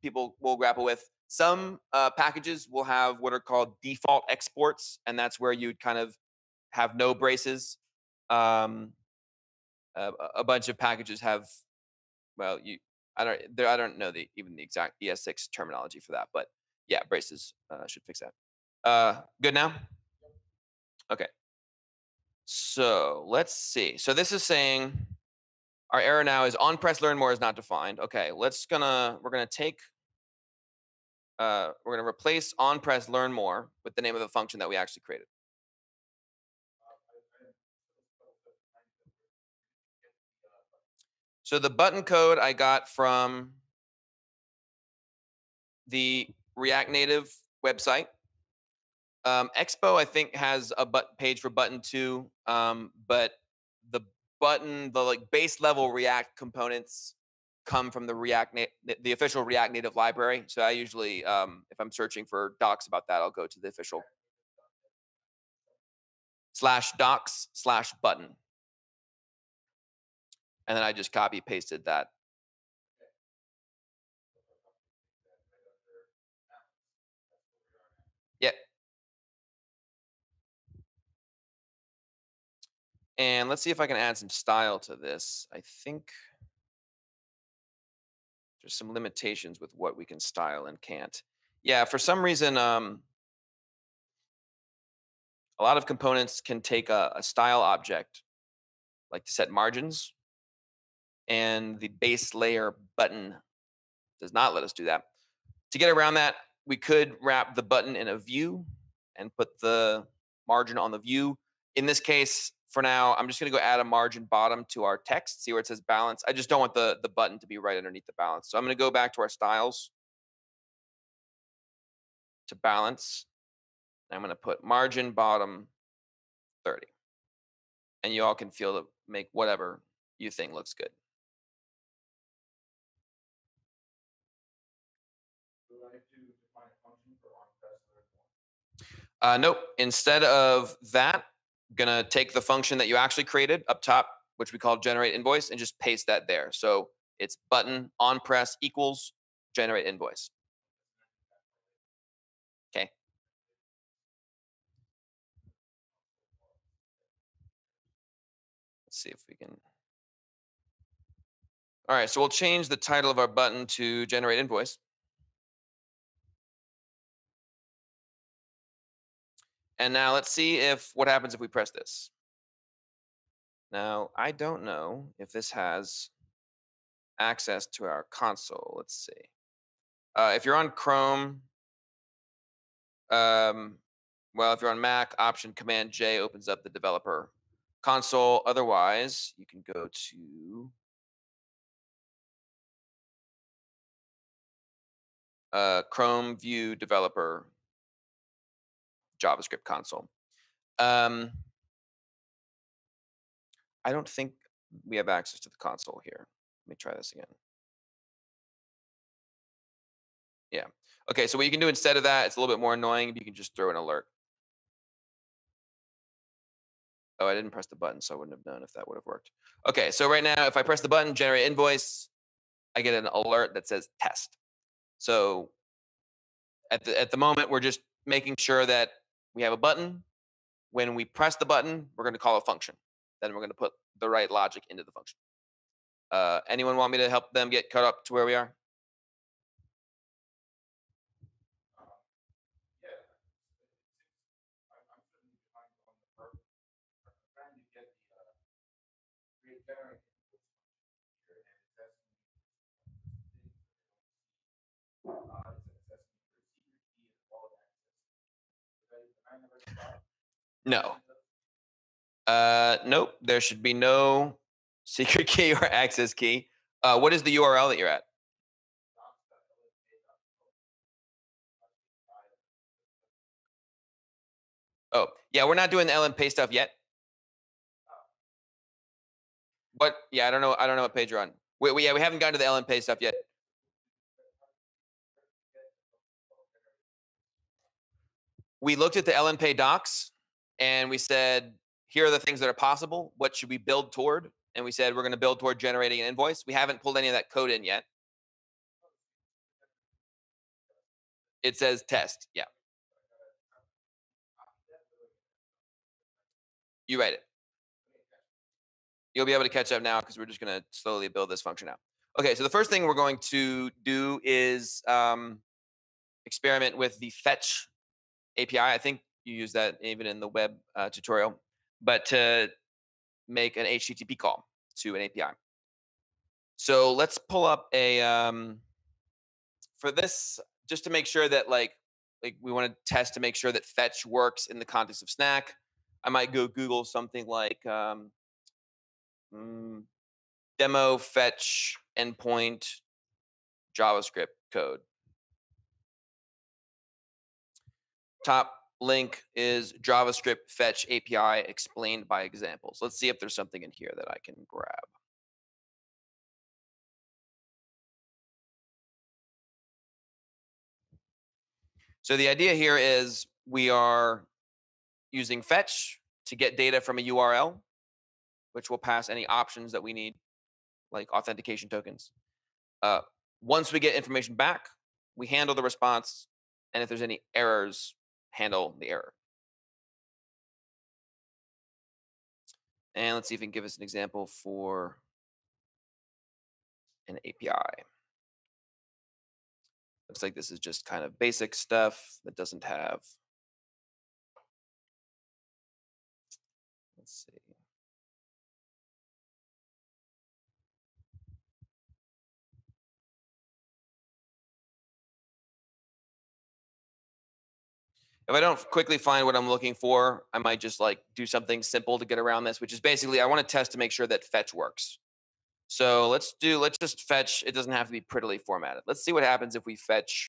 people will grapple with. Some uh, packages will have what are called default exports, and that's where you'd kind of have no braces. Um, a, a bunch of packages have, well, you I don't there I don't know the even the exact ES6 terminology for that, but yeah, braces uh, should fix that. Uh, good now. Okay. So let's see. So this is saying our error now is on press learn more is not defined. Okay, let's gonna we're gonna take uh, we're gonna replace on press learn more with the name of the function that we actually created. So the button code I got from the React Native website. Um, Expo, I think, has a but page for button two, um, but the button, the like base level React components come from the React, Na- the official React Native library. So I usually, um, if I'm searching for docs about that, I'll go to the official slash docs slash button and then I just copy pasted that. Yeah. And let's see if I can add some style to this. I think there's some limitations with what we can style and can't. Yeah, for some reason, um, a lot of components can take a, a style object, like to set margins, and the base layer button does not let us do that. To get around that, we could wrap the button in a view and put the margin on the view. In this case, for now, I'm just going to go add a margin bottom to our text, see where it says balance. I just don't want the, the button to be right underneath the balance. So I'm going to go back to our styles to balance. I'm going to put margin bottom 30. And you all can feel to make whatever you think looks good. Uh, nope. Instead of that, gonna take the function that you actually created up top, which we call generate invoice, and just paste that there. So it's button on press equals generate invoice. Okay. Let's see if we can. All right, so we'll change the title of our button to generate invoice. And now let's see if what happens if we press this. Now, I don't know if this has access to our console. Let's see. Uh, if you're on Chrome, um, Well, if you're on Mac, Option Command J opens up the developer console. Otherwise, you can go to uh, Chrome View Developer JavaScript console. Um, I don't think we have access to the console here. Let me try this again. Yeah. Okay, so what you can do instead of that, it's a little bit more annoying. You can just throw an alert. Oh, I didn't press the button, so I wouldn't have known if that would have worked. Okay, so right now, if I press the button, generate invoice, I get an alert that says test. So at the at the moment, we're just making sure that we have a button. When we press the button, we're going to call a function. Then we're going to put the right logic into the function. Uh, anyone want me to help them get caught up to where we are? Yeah. it seems- I'm, I'm certainly behind on the first, I'm trying to get the, uh, create generate inputs function here, and it's asking me for some things that I don't see. Uh, it's asking me for a secret key and wallet access. Did I, did I never stop? No. Uh, nope. There should be no secret key or access key. Uh, what is the URL that you're at? Oh, yeah, we're not doing the LMP stuff yet. What? Yeah, I don't know. I don't know what page you're on. We, we yeah, we haven't gotten to the LMP stuff yet. We looked at the LMP docs and we said, here are the things that are possible. What should we build toward? And we said we're going to build toward generating an invoice. We haven't pulled any of that code in yet. It says test. Yeah. You write it. You'll be able to catch up now because we're just going to slowly build this function out. Okay, so the first thing we're going to do is um, experiment with the fetch API. I think you use that even in the web uh, tutorial, but to make an HTTP call to an API. So let's pull up a um, for this just to make sure that like like we want to test to make sure that fetch works in the context of Snack. I might go Google something like um, mm, demo fetch endpoint JavaScript code. Top link is JavaScript fetch API explained by examples. Let's see if there's something in here that I can grab. So the idea here is we are using fetch to get data from a URL, which will pass any options that we need, like authentication tokens. Uh, once we get information back, we handle the response, and if there's any errors, handle the error. And let's see if it can give us an example for an API. Looks like this is just kind of basic stuff that doesn't have. If I don't quickly find what I'm looking for, I might just like do something simple to get around this, which is basically I want to test to make sure that fetch works. So let's do, let's just fetch, it doesn't have to be prettily formatted. Let's see what happens if we fetch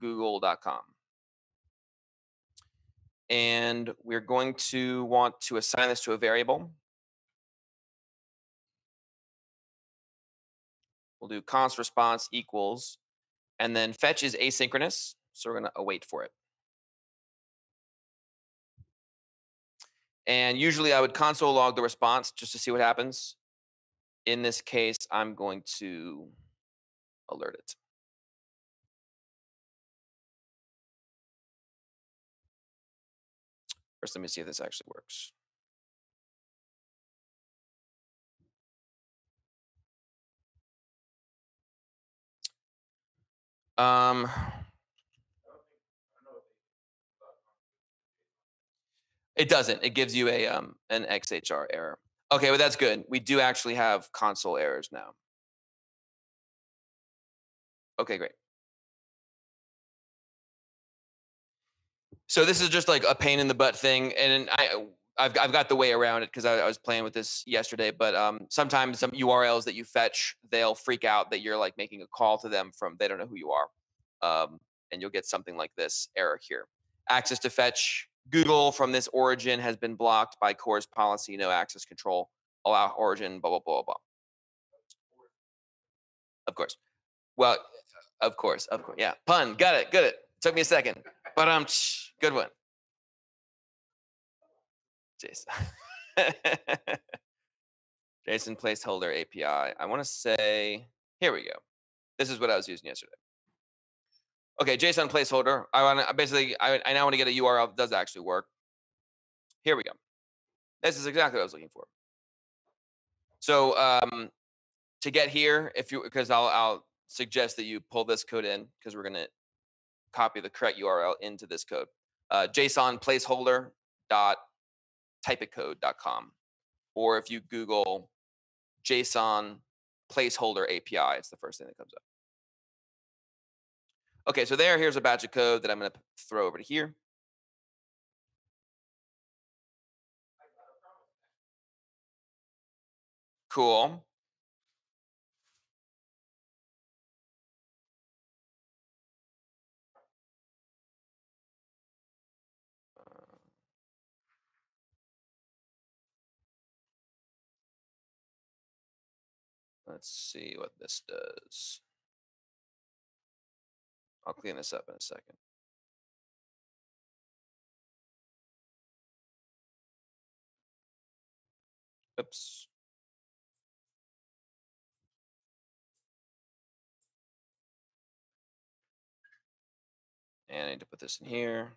google.com. And we're going to want to assign this to a variable. We'll do const response equals, and then fetch is asynchronous, so we're going to await for it. And usually I would console log the response just to see what happens. In this case, I'm going to alert it. First, let me see if this actually works. Um, It doesn't. It gives you a um an XHR error. Okay, but that's good. We do actually have console errors now. Okay, great. So this is just like a pain in the butt thing, and I I've I've got the way around it because I, I was playing with this yesterday. But um, sometimes some URLs that you fetch, they'll freak out that you're like making a call to them from they don't know who you are, um, and you'll get something like this error here. Access to fetch Google from this origin has been blocked by CORS policy, no access control, allow origin, blah blah blah blah. Of course. Well, of course, of course. Yeah, pun. Got it. Got it. Took me a second, but um, good one. Jason. JSON placeholder API. I want to say, here we go. This is what I was using yesterday. Okay, JSON placeholder. I want to basically, I, I now want to get a URL that does actually work. Here we go. This is exactly what I was looking for. So um, to get here, if you, because I'll, I'll suggest that you pull this code in because we're going to copy the correct URL into this code. Uh, JSON placeholder dot typicode.com. Or if you Google JSON placeholder API, it's the first thing that comes up. Okay, so there, here's a batch of code that I'm going to throw over to here. Cool. Uh, let's see what this does. I'll clean this up in a second. Oops. And I need to put this in here.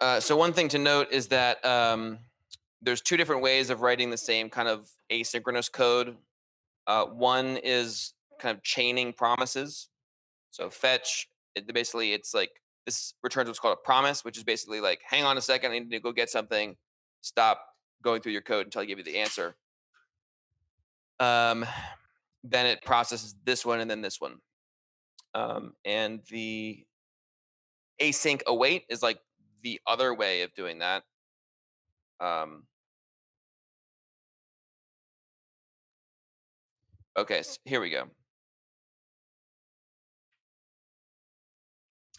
Uh, so one thing to note is that um, there's two different ways of writing the same kind of asynchronous code. Uh, one is kind of chaining promises. So fetch, it, basically it's like this returns what's called a promise, which is basically like, hang on a second, I need to go get something. Stop going through your code until I give you the answer. Um, then it processes this one and then this one. Um, and the async await is like the other way of doing that. Um, okay, so here we go.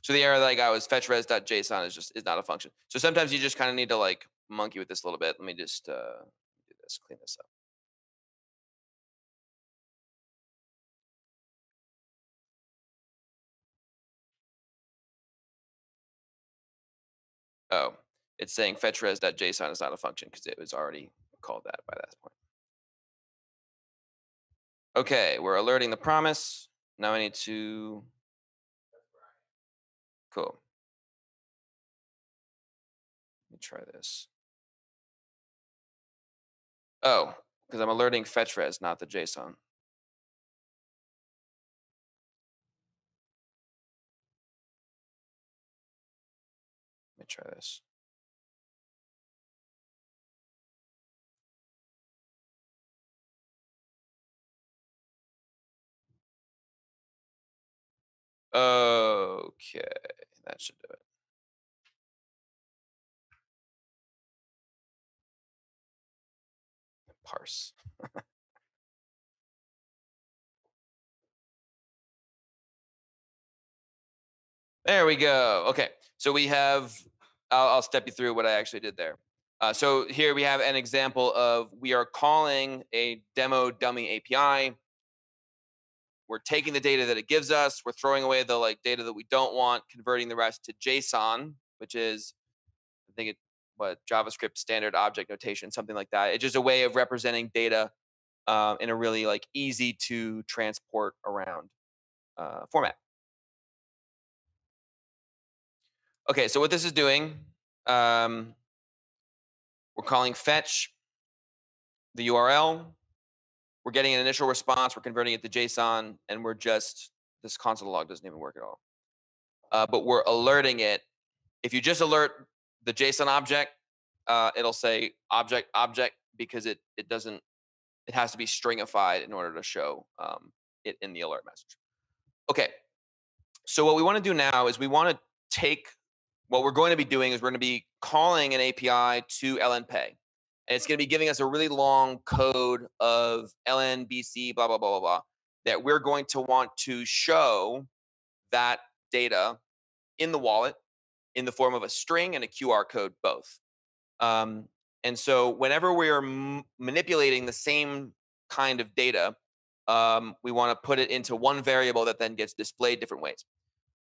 So the error that I got was fetchres.json is just is not a function. So sometimes you just kind of need to like monkey with this a little bit. Let me just uh, do this, clean this up. Oh, it's saying fetchres.json is not a function because it was already called that by that point. Okay, we're alerting the promise. Now I need to. Cool. Let me try this. Oh, because I'm alerting fetchres, not the JSON. Try this. Okay, that should do it. Parse. there we go. Okay, so we have, I'll, I'll step you through what I actually did there. Uh, so here we have an example of we are calling a demo dummy API we're taking the data that it gives us we're throwing away the like data that we don't want converting the rest to json which is i think it what javascript standard object notation something like that. It's just a way of representing data uh, in a really like easy to transport around uh, format okay so what this is doing um, we're calling fetch the url we're getting an initial response, we're converting it to JSON, and we're just, this console log doesn't even work at all. Uh, but we're alerting it. If you just alert the JSON object, uh, it'll say object object because it it doesn't it has to be stringified in order to show um, it in the alert message. Okay, so what we want to do now is we want to take what we're going to be doing is we're going to be calling an API to LNPay. And it's going to be giving us a really long code of LNBC, blah, blah, blah, blah, blah, that we're going to want to show that data in the wallet in the form of a string and a QR code both. Um, and so whenever we're m- manipulating the same kind of data, um, we want to put it into one variable that then gets displayed different ways.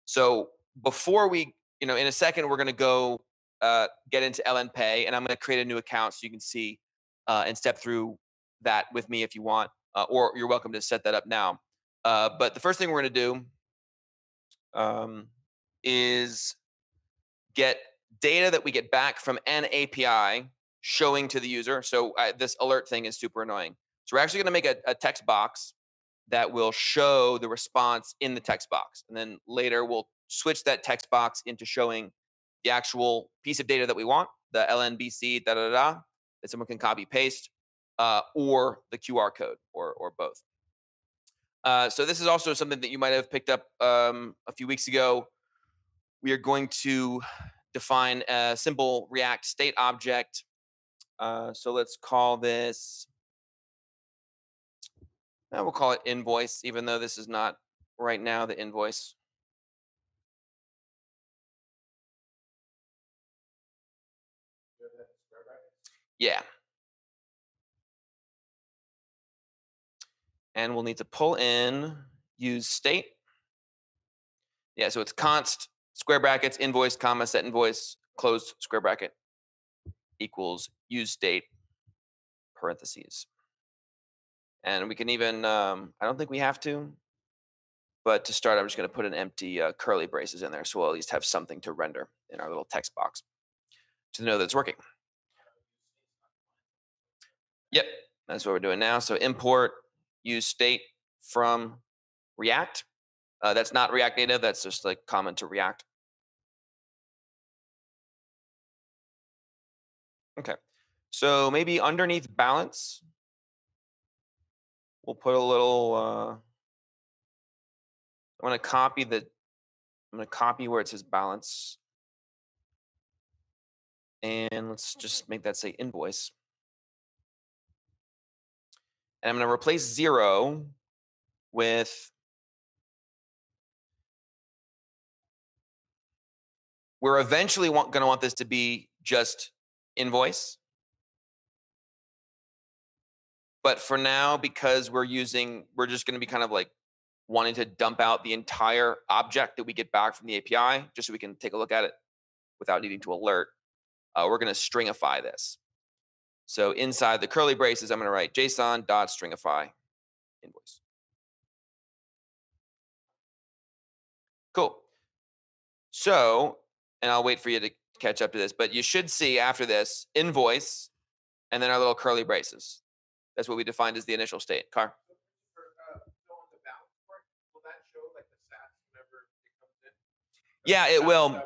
So before we, you know, in a second, we're going to go uh, get into LN Pay, and I'm going to create a new account so you can see uh, and step through that with me if you want, uh, or you're welcome to set that up now. Uh, but the first thing we're going to do um, is get data that we get back from an API showing to the user. So this alert thing is super annoying. So we're actually going to make a, a, text box that will show the response in the text box. And then later we'll switch that text box into showing the actual piece of data that we want, the LNBC, da da da, that someone can copy paste, uh, or the QR code, or, or both. Uh, so this is also something that you might have picked up um, a few weeks ago. We are going to define a simple React state object. Uh, so let's call this, uh, we'll call it invoice, even though this is not right now the invoice. Yeah. And we'll need to pull in, use state. Yeah, so it's const square brackets, invoice, comma, set invoice, close square bracket equals use state parentheses. And we can even, um, I don't think we have to, but to start, I'm just going to put an empty uh, curly braces in there so we'll at least have something to render in our little text box to know that it's working. Yep, that's what we're doing now. So import use state from React. Uh, that's not React Native. That's just like common to React. Okay, so maybe underneath balance, we'll put a little. Uh, I'm to copy the. I'm to copy where it says balance, and let's just make that say invoice. And I'm going to replace zero with we're eventually going to want this to be just invoice. But for now, because we're using, we're just going to be kind of like wanting to dump out the entire object that we get back from the API, just so we can take a look at it without needing to alert. Uh, we're going to stringify this. So inside the curly braces, I'm going to write JSON dot stringify invoice. Cool. So, and I'll wait for you to catch up to this, but you should see after this invoice and then our little curly braces. That's what we defined as the initial state. Car. Yeah, it will.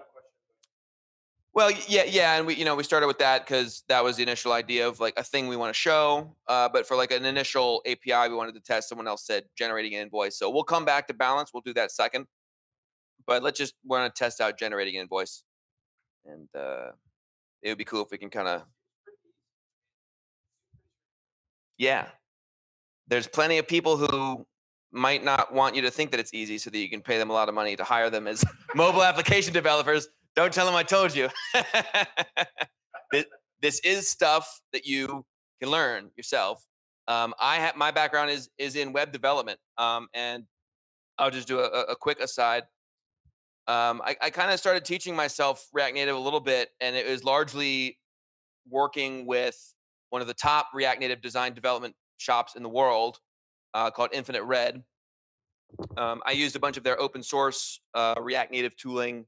Well, yeah, yeah, and we, you know, we started with that because that was the initial idea of like a thing we want to show. Uh, but for like an initial API, we wanted to test. Someone else said generating an invoice, so we'll come back to balance. We'll do that second. But let's just want to test out generating an invoice, and uh, it would be cool if we can kind of, yeah. There's plenty of people who might not want you to think that it's easy, so that you can pay them a lot of money to hire them as mobile application developers don't tell them I told you. this, this is stuff that you can learn yourself. Um, I have my background is is in web development, um, and I'll just do a, a quick aside. Um, I, I kind of started teaching myself React Native a little bit, and it was largely working with one of the top React Native design development shops in the world uh, called Infinite Red. Um, I used a bunch of their open source uh, React Native tooling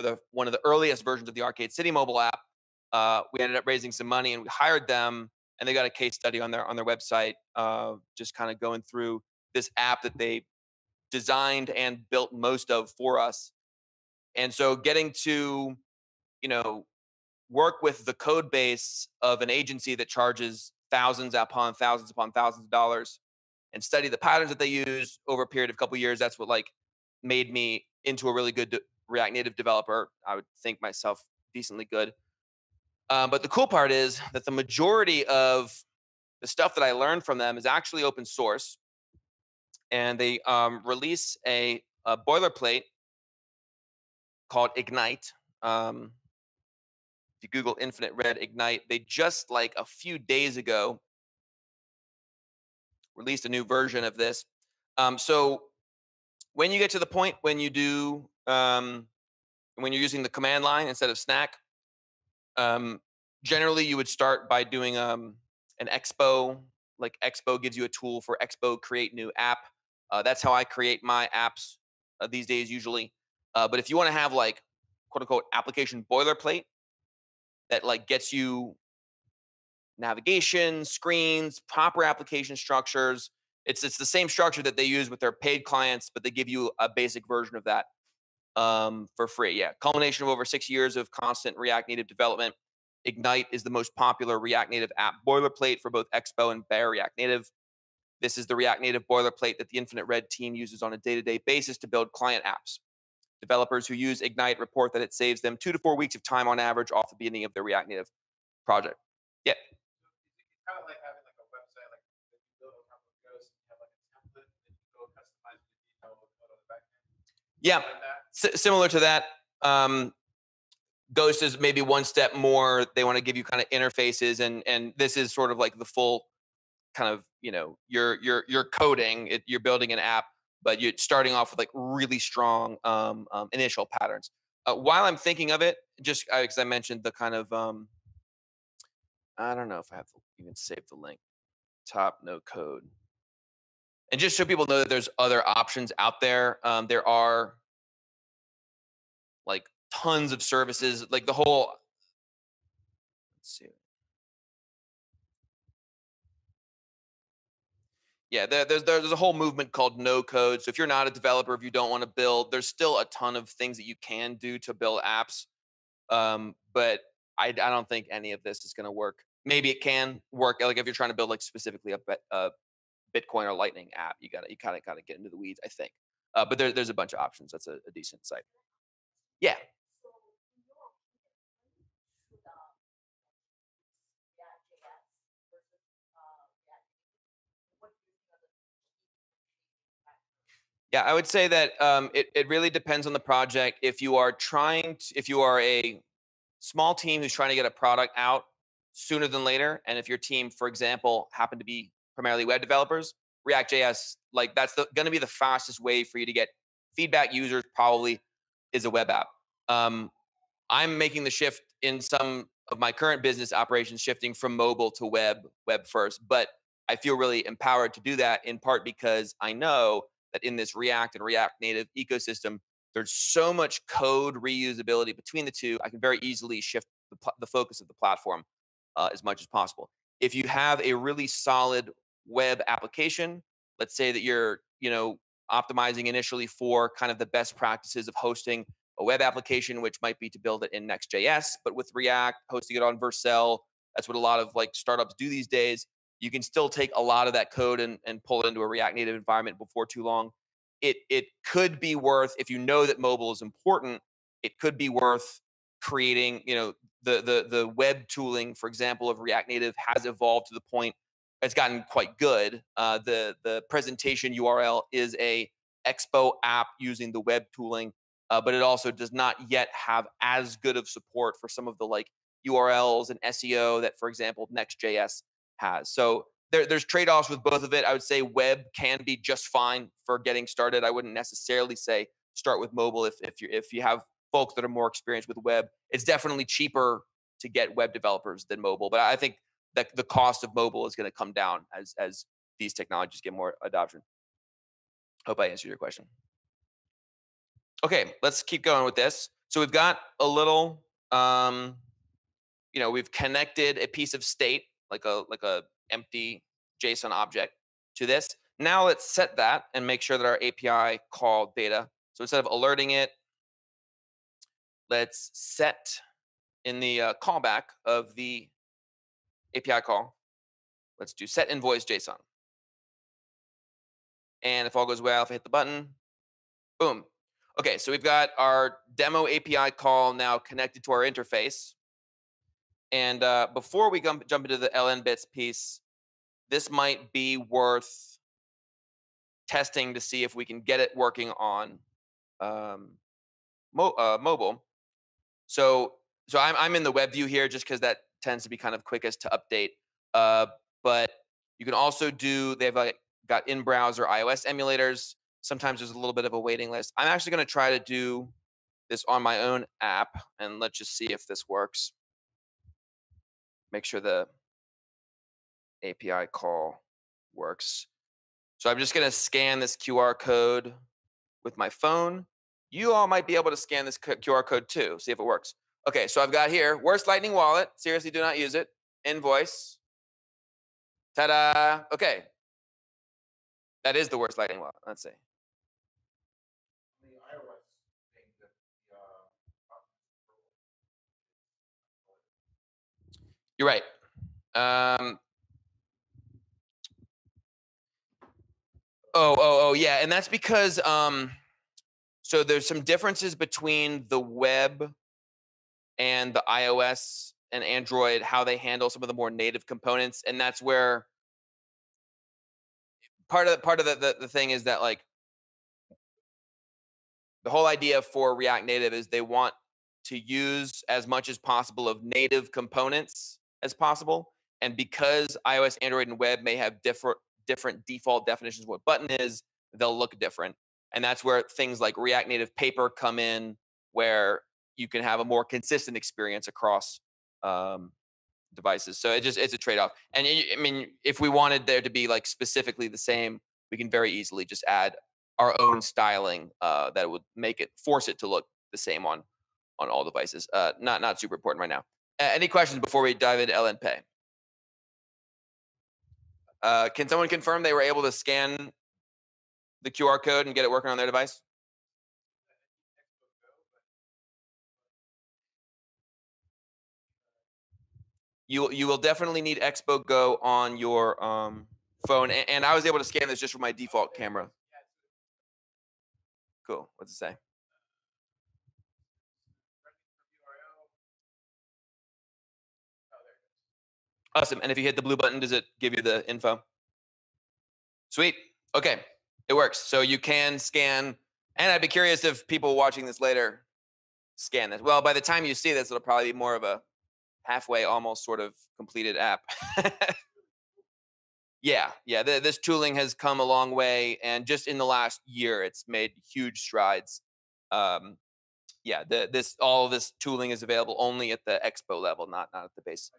for the one of the earliest versions of the Arcade City mobile app. Uh, we ended up raising some money and we hired them, and they got a case study on their on their website, uh, just kind of going through this app that they designed and built most of for us. And so, getting to, you know, work with the code base of an agency that charges thousands upon thousands upon thousands of dollars and study the patterns that they use over a period of a couple years that's what like made me into a really good react native developer i would think myself decently good um, but the cool part is that the majority of the stuff that i learned from them is actually open source and they um, release a, a boilerplate called ignite um, if you google infinite red ignite they just like a few days ago released a new version of this. Um, so when you get to the point when you do um, when you're using the command line instead of snack, um, generally you would start by doing um, an expo. Like expo gives you a tool for expo create new app. Uh, that's how I create my apps uh, these days usually. Uh, but if you want to have like quote unquote application boilerplate that like gets you navigation, screens, proper application structures. It's it's the same structure that they use with their paid clients, but they give you a basic version of that um, for free. Yeah, culmination of over six years of constant React Native development. Ignite is the most popular React Native app boilerplate for both Expo and Bare React Native. This is the React Native boilerplate that the Infinite Red team uses on a day-to-day basis to build client apps. Developers who use Ignite report that it saves them two to four weeks of time on average off the beginning of their React Native project. Yeah. Yeah. S- similar to that. Um, Ghost is maybe one step more. They want to give you kind of interfaces, and and this is sort of like the full kind of you know you're you're you're coding, it, you're building an app, but you're starting off with like really strong um, um, initial patterns. Uh, while I'm thinking of it, just because I mentioned the kind of um, I don't know if I have to even save the link. Top no code. And just so people know that there's other options out there. Um, there are like tons of services, like the whole. Let's see. Yeah, there, there's there's a whole movement called no code. So if you're not a developer, if you don't want to build, there's still a ton of things that you can do to build apps. Um, but I, I don't think any of this is going to work. Maybe it can work. Like if you're trying to build like specifically a, a Bitcoin or Lightning app, you got to you kind of got to get into the weeds. I think. Uh, but there, there's a bunch of options. That's a, a decent site. Yeah. Yeah, I would say that um, it, it really depends on the project. If you are trying to, if you are a small team who's trying to get a product out sooner than later, and if your team, for example, happen to be primarily web developers, React.js, like that's going to be the fastest way for you to get feedback users probably is a web app. Um, I'm making the shift in some of my current business operations, shifting from mobile to web, web first. But I feel really empowered to do that in part because I know that in this React and React Native ecosystem, there's so much code reusability between the two. I can very easily shift the, the focus of the platform uh, as much as possible. If you have a really solid web application, let's say that you're, you know, optimizing initially for kind of the best practices of hosting a web application, which might be to build it in Next.js, but with React, hosting it on Vercel. That's what a lot of like startups do these days. You can still take a lot of that code and, and pull it into a React Native environment before too long. It it could be worth if you know that mobile is important. It could be worth creating. You know, the the the web tooling, for example, of React Native has evolved to the point it's gotten quite good. Uh, the the presentation URL is a Expo app using the web tooling, uh, but it also does not yet have as good of support for some of the like URLs and SEO that, for example, Next.js has. So there, there's trade-offs with both of it. I would say web can be just fine for getting started. I wouldn't necessarily say start with mobile if if you if you have folks that are more experienced with web. It's definitely cheaper to get web developers than mobile, but I think that the cost of mobile is going to come down as as these technologies get more adoption. Hope I answered your question. Okay, let's keep going with this. So we've got a little, um, you know, we've connected a piece of state like a like a empty JSON object to this. Now let's set that and make sure that our API call data. So instead of alerting it, let's set in the uh, callback of the API call, let's do set invoice JSON. And if all goes well, if I hit the button, boom. Okay, so we've got our demo API call now connected to our interface. And uh, before we jump into the LN bits piece, this might be worth testing to see if we can get it working on um, mo uh, mobile. So, so I'm, I'm in the web view here just because that tends to be kind of quickest to update. Uh, but you can also do, they've like, got in-browser iOS emulators. Sometimes there's a little bit of a waiting list. I'm actually going to try to do this on my own app, and let's just see if this works. Make sure the API call works. So I'm just going to scan this QR code with my phone. You all might be able to scan this QR code too, see if it works. Okay, so I've got here, worst Lightning wallet. Seriously, do not use it. Invoice. Ta-da. Okay. That is the worst Lightning wallet. Let's see. You're right. Um, oh, oh, oh, yeah, and that's because um, so there's some differences between the web and the iOS and Android, how they handle some of the more native components, and that's where part of the, part of the, the, the thing is that like the whole idea for React Native is they want to use as much as possible of native components as possible. And because iOS, Android, and web may have different different default definitions of what button is, they'll look different. And that's where things like React Native Paper come in, where you can have a more consistent experience across um, devices. So it just it's a trade off. And I mean, if we wanted there to be like specifically the same, we can very easily just add our own styling uh, that would make it force it to look the same on on all devices. Uh, not not super important right now. Uh, any questions before we dive into LN Pay? Uh, can someone confirm they were able to scan the QR code and get it working on their device? You you will definitely need Expo Go on your um, phone, and, and I was able to scan this just from my default camera. Cool. What's it say? Awesome. And if you hit the blue button, does it give you the info? Sweet. Okay. It works. So you can scan. And I'd be curious if people watching this later scan this. Well, by the time you see this, it'll probably be more of a halfway, almost sort of completed app. yeah. Yeah. The, this tooling has come a long way. And just in the last year, it's made huge strides. Um, yeah, the, this all this tooling is available only at the expo level, not not at the base.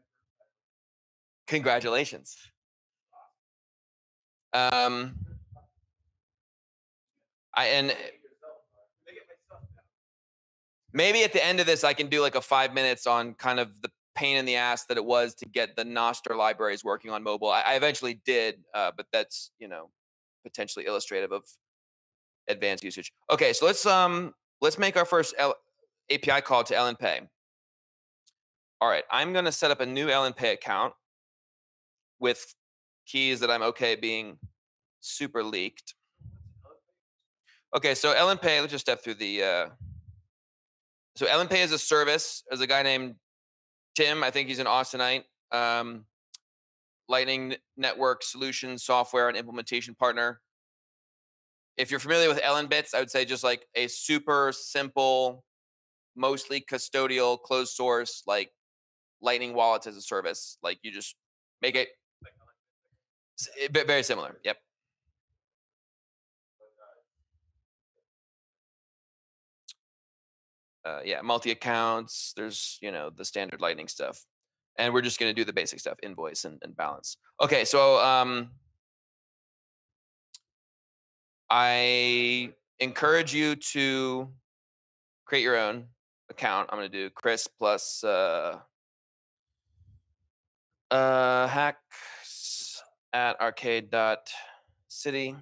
Congratulations. Um, I and maybe at the end of this, I can do like a five minutes on kind of the pain in the ass that it was to get the Nostr libraries working on mobile. I, I eventually did, uh, but that's you know potentially illustrative of advanced usage. Okay, so let's um let's make our first L- API call to LN Pay. All right, I'm going to set up a new LN Pay account with keys that I'm okay being super leaked. Okay, so LN Pay, let's just step through the. Uh, so LN Pay is a service. There's a guy named Tim. I think he's an Austinite. Um, Lightning Network Solutions software and implementation partner. If you're familiar with LN bits, I would say just like a super simple, mostly custodial, closed source, like Lightning wallets as a service. Like you just make it very similar. Yep. Uh, yeah, multi accounts. There's you know the standard Lightning stuff, and we're just going to do the basic stuff: invoice and, and balance. Okay, so um, I encourage you to create your own account. I'm going to do Chris plus uh, uh, hacks at arcade.city. Okay,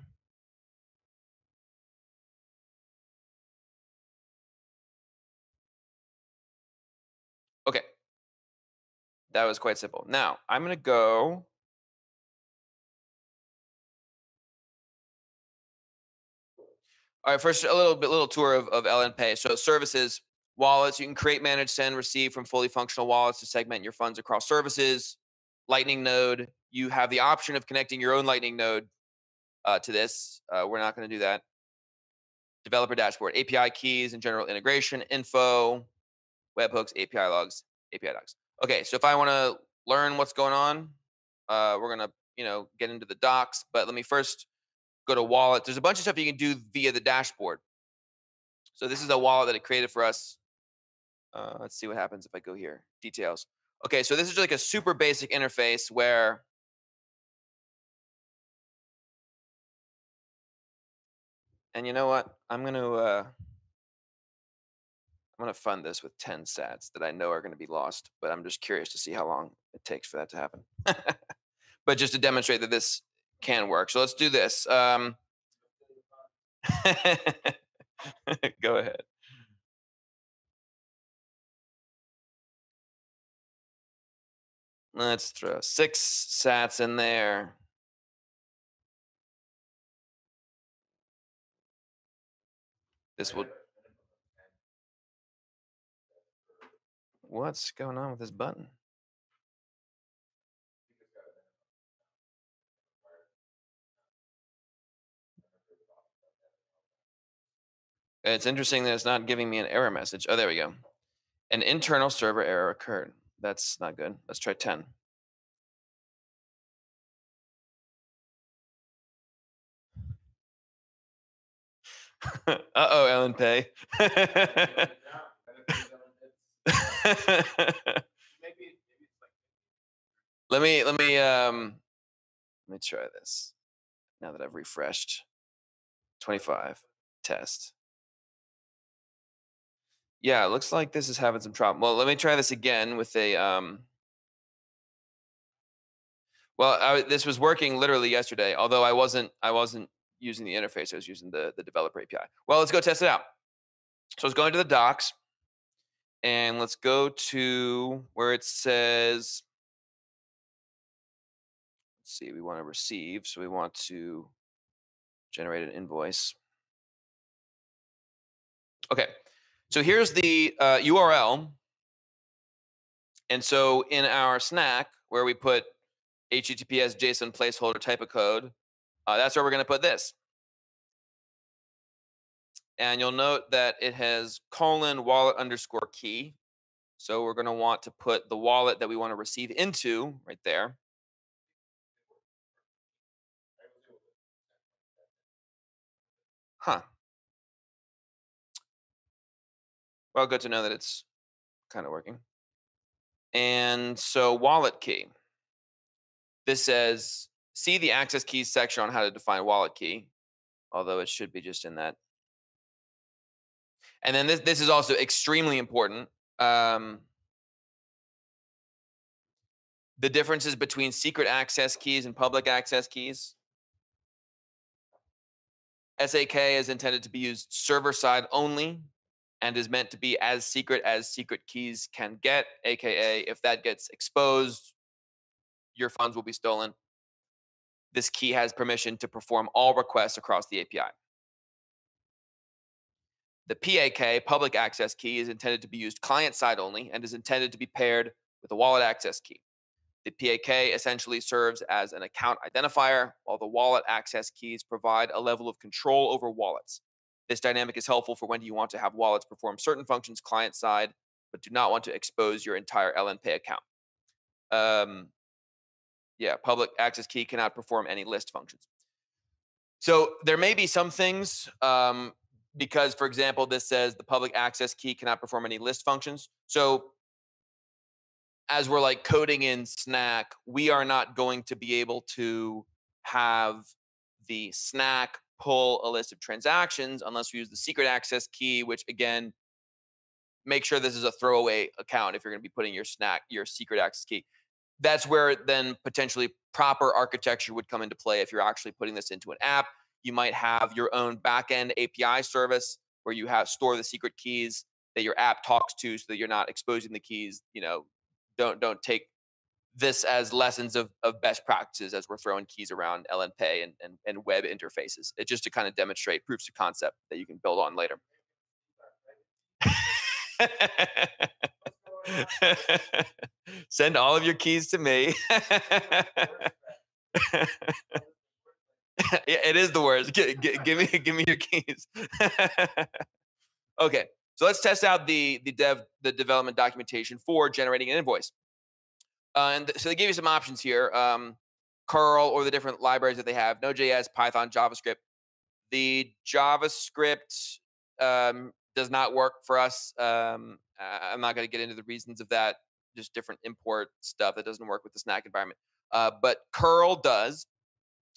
That was quite simple. Now I'm going to go. All right, first a little bit, little tour of, of LN Pay. So services, wallets, you can create, manage, send, receive from fully functional wallets to segment your funds across services. Lightning node, you have the option of connecting your own Lightning node uh, to this. Uh, we're not going to do that. Developer dashboard, API keys and general integration, info, webhooks, API logs, API docs. Okay, so if I want to learn what's going on, uh, we're gonna you know get into the docs. But let me first go to wallet. There's a bunch of stuff you can do via the dashboard. So this is a wallet that it created for us. Uh, let's see what happens if I go here. Details. Okay, so this is like a super basic interface where and you know what? I'm gonna uh, I'm gonna fund this with 10 sats that I know are gonna be lost, but I'm just curious to see how long it takes for that to happen. but just to demonstrate that this can work. So let's do this. Um, go ahead. Let's throw six sats in there. This will. What's going on with this button? It's interesting that it's not giving me an error message. Oh, there we go. An internal server error occurred. That's not good. Let's try 10. Uh-oh, LN Pay. Yeah, and it's, uh, it's, maybe, maybe it's like let me let me um let me try this. Now that I've refreshed. 25 test. Yeah, it looks like this is having some trouble. Well, let me try this again with a um Well, I, this was working literally yesterday, although I wasn't I wasn't using the interface. I was using the the developer API. Well, let's go test it out. So let's go into the docs and let's go to where it says let's see, we want to receive, so we want to generate an invoice. Okay, so here's the uh, URL. And so in our snack, where we put HTTPS JSON placeholder type of code, uh, that's where we're going to put this. And you'll note that it has colon wallet underscore key. So we're going to want to put the wallet that we want to receive into right there. Huh. Well, good to know that it's kind of working. And so wallet key. This says, see the access keys section on how to define wallet key, although it should be just in that. And then this, this is also extremely important. Um, the differences between secret access keys and public access keys. SAK is intended to be used server side only and is meant to be as secret as secret keys can get, aka if that gets exposed, your funds will be stolen. This key has permission to perform all requests across the API. The PAK, public access key, is intended to be used client side only and is intended to be paired with a wallet access key. The PAK essentially serves as an account identifier, while the wallet access keys provide a level of control over wallets. This dynamic is helpful for when you want to have wallets perform certain functions client side, but do not want to expose your entire LNPay account. Um, yeah, public access key cannot perform any list functions. So there may be some things um, because, for example, this says the public access key cannot perform any list functions. So as we're like coding in Snack, we are not going to be able to have the Snack pull a list of transactions unless we use the secret access key, which again, make sure this is a throwaway account if you're going to be putting your Snack, your secret access key. That's where then potentially proper architecture would come into play if you're actually putting this into an app. You might have your own backend API service where you have store the secret keys that your app talks to so that you're not exposing the keys, you know, don't don't take this as lessons of, of best practices as we're throwing keys around LNPay and, and, and web interfaces. It's just to kind of demonstrate proofs of concept that you can build on later. Send all of your keys to me. it is the worst. G- g- give me, give me your keys. okay, so let's test out the the dev the development documentation for generating an invoice. Uh, and th- so they give you some options here: um, curl or the different libraries that they have, Node.js, Python, JavaScript. The JavaScript um, does not work for us. Um, I'm not going to get into the reasons of that. Just different import stuff that doesn't work with the Snack environment. Uh, but curl does.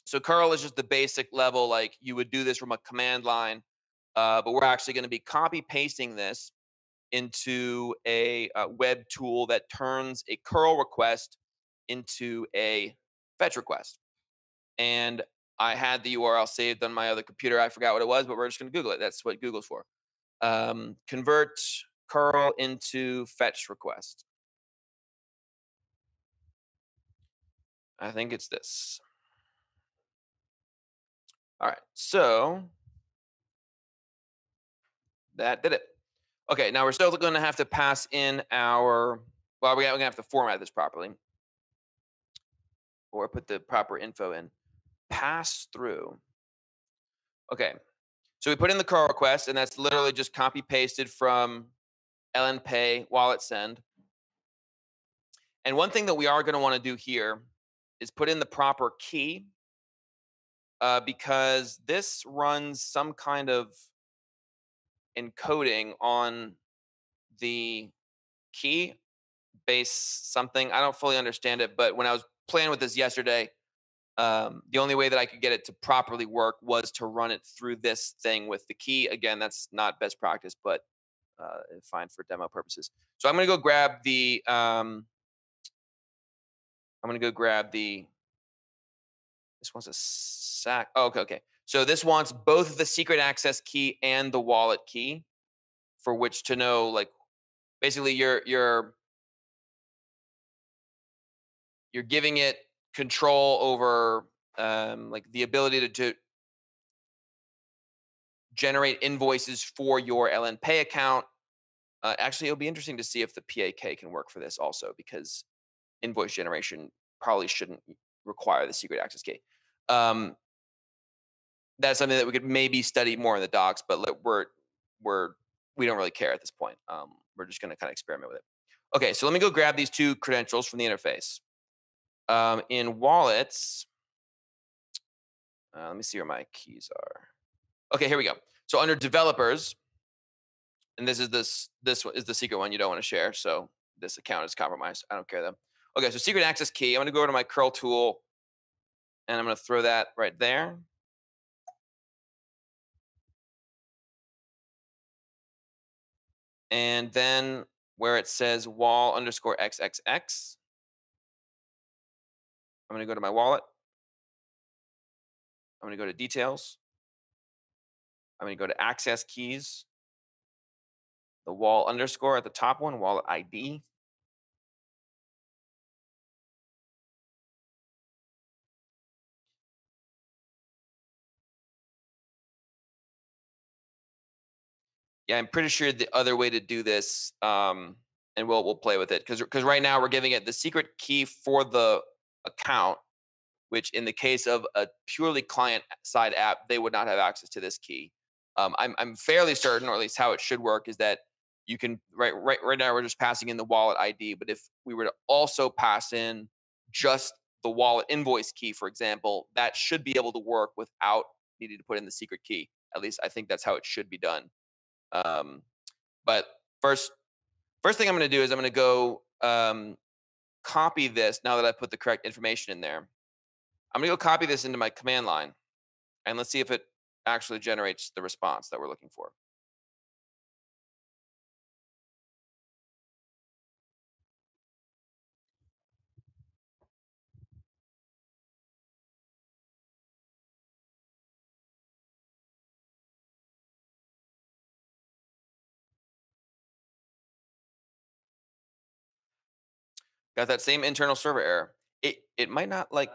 So curl is just the basic level, like you would do this from a command line, uh, but we're actually going to be copy pasting this into a, uh web tool that turns a curl request into a fetch request. And I had the URL saved on my other computer. I forgot what it was, but we're just going to Google it. That's what Google's for. Um, convert curl into fetch request. I think it's this. All right, so that did it. Okay, now we're still going to have to pass in our, well, we're going to have to format this properly or put the proper info in. Pass through. Okay, so we put in the curl request, and that's literally just copy pasted from LNPay wallet send. And one thing that we are going to want to do here is put in the proper key uh, because this runs some kind of encoding on the key base something. I don't fully understand it, but when I was playing with this yesterday, um, the only way that I could get it to properly work was to run it through this thing with the key. Again, that's not best practice, but uh, fine for demo purposes. So I'm going to go grab the. Um, I'm going to go grab the. This wants a sack. Oh, okay, okay. So this wants both the secret access key and the wallet key, for which to know, like, basically, you're you're you're giving it control over um, like the ability to, to generate invoices for your LN Pay account. Uh, actually, it'll be interesting to see if the PAK can work for this also, because invoice generation probably shouldn't require the secret access key. Um, that's something that we could maybe study more in the docs, but we're we're we don't really care at this point. Um, we're just going to kind of experiment with it. Okay, so let me go grab these two credentials from the interface. Um, in wallets, uh, let me see where my keys are. Okay, here we go. So under developers, and this is this this is the secret one you don't want to share. So this account is compromised. I don't care though. Okay, so secret access key. I'm going to go over to my curl tool, and I'm going to throw that right there. And then where it says wall underscore xxx, I'm going to go to my wallet. I'm going to go to details. I'm going to go to access keys. The wall underscore at the top one, wallet ID. Yeah, I'm pretty sure the other way to do this, um, and we'll we'll play with it because because right now we're giving it the secret key for the account, which in the case of a purely client side app, they would not have access to this key. Um, I'm I'm fairly certain, or at least how it should work, is that you can right right right now we're just passing in the wallet ID, but if we were to also pass in just the wallet invoice key, for example, that should be able to work without needing to put in the secret key. At least I think that's how it should be done. Um, but first, first thing I'm going to do is I'm going to go um, copy this now that I put the correct information in there. I'm going to go copy this into my command line, and let's see if it actually generates the response that we're looking for. Got that same internal server error. It it might not like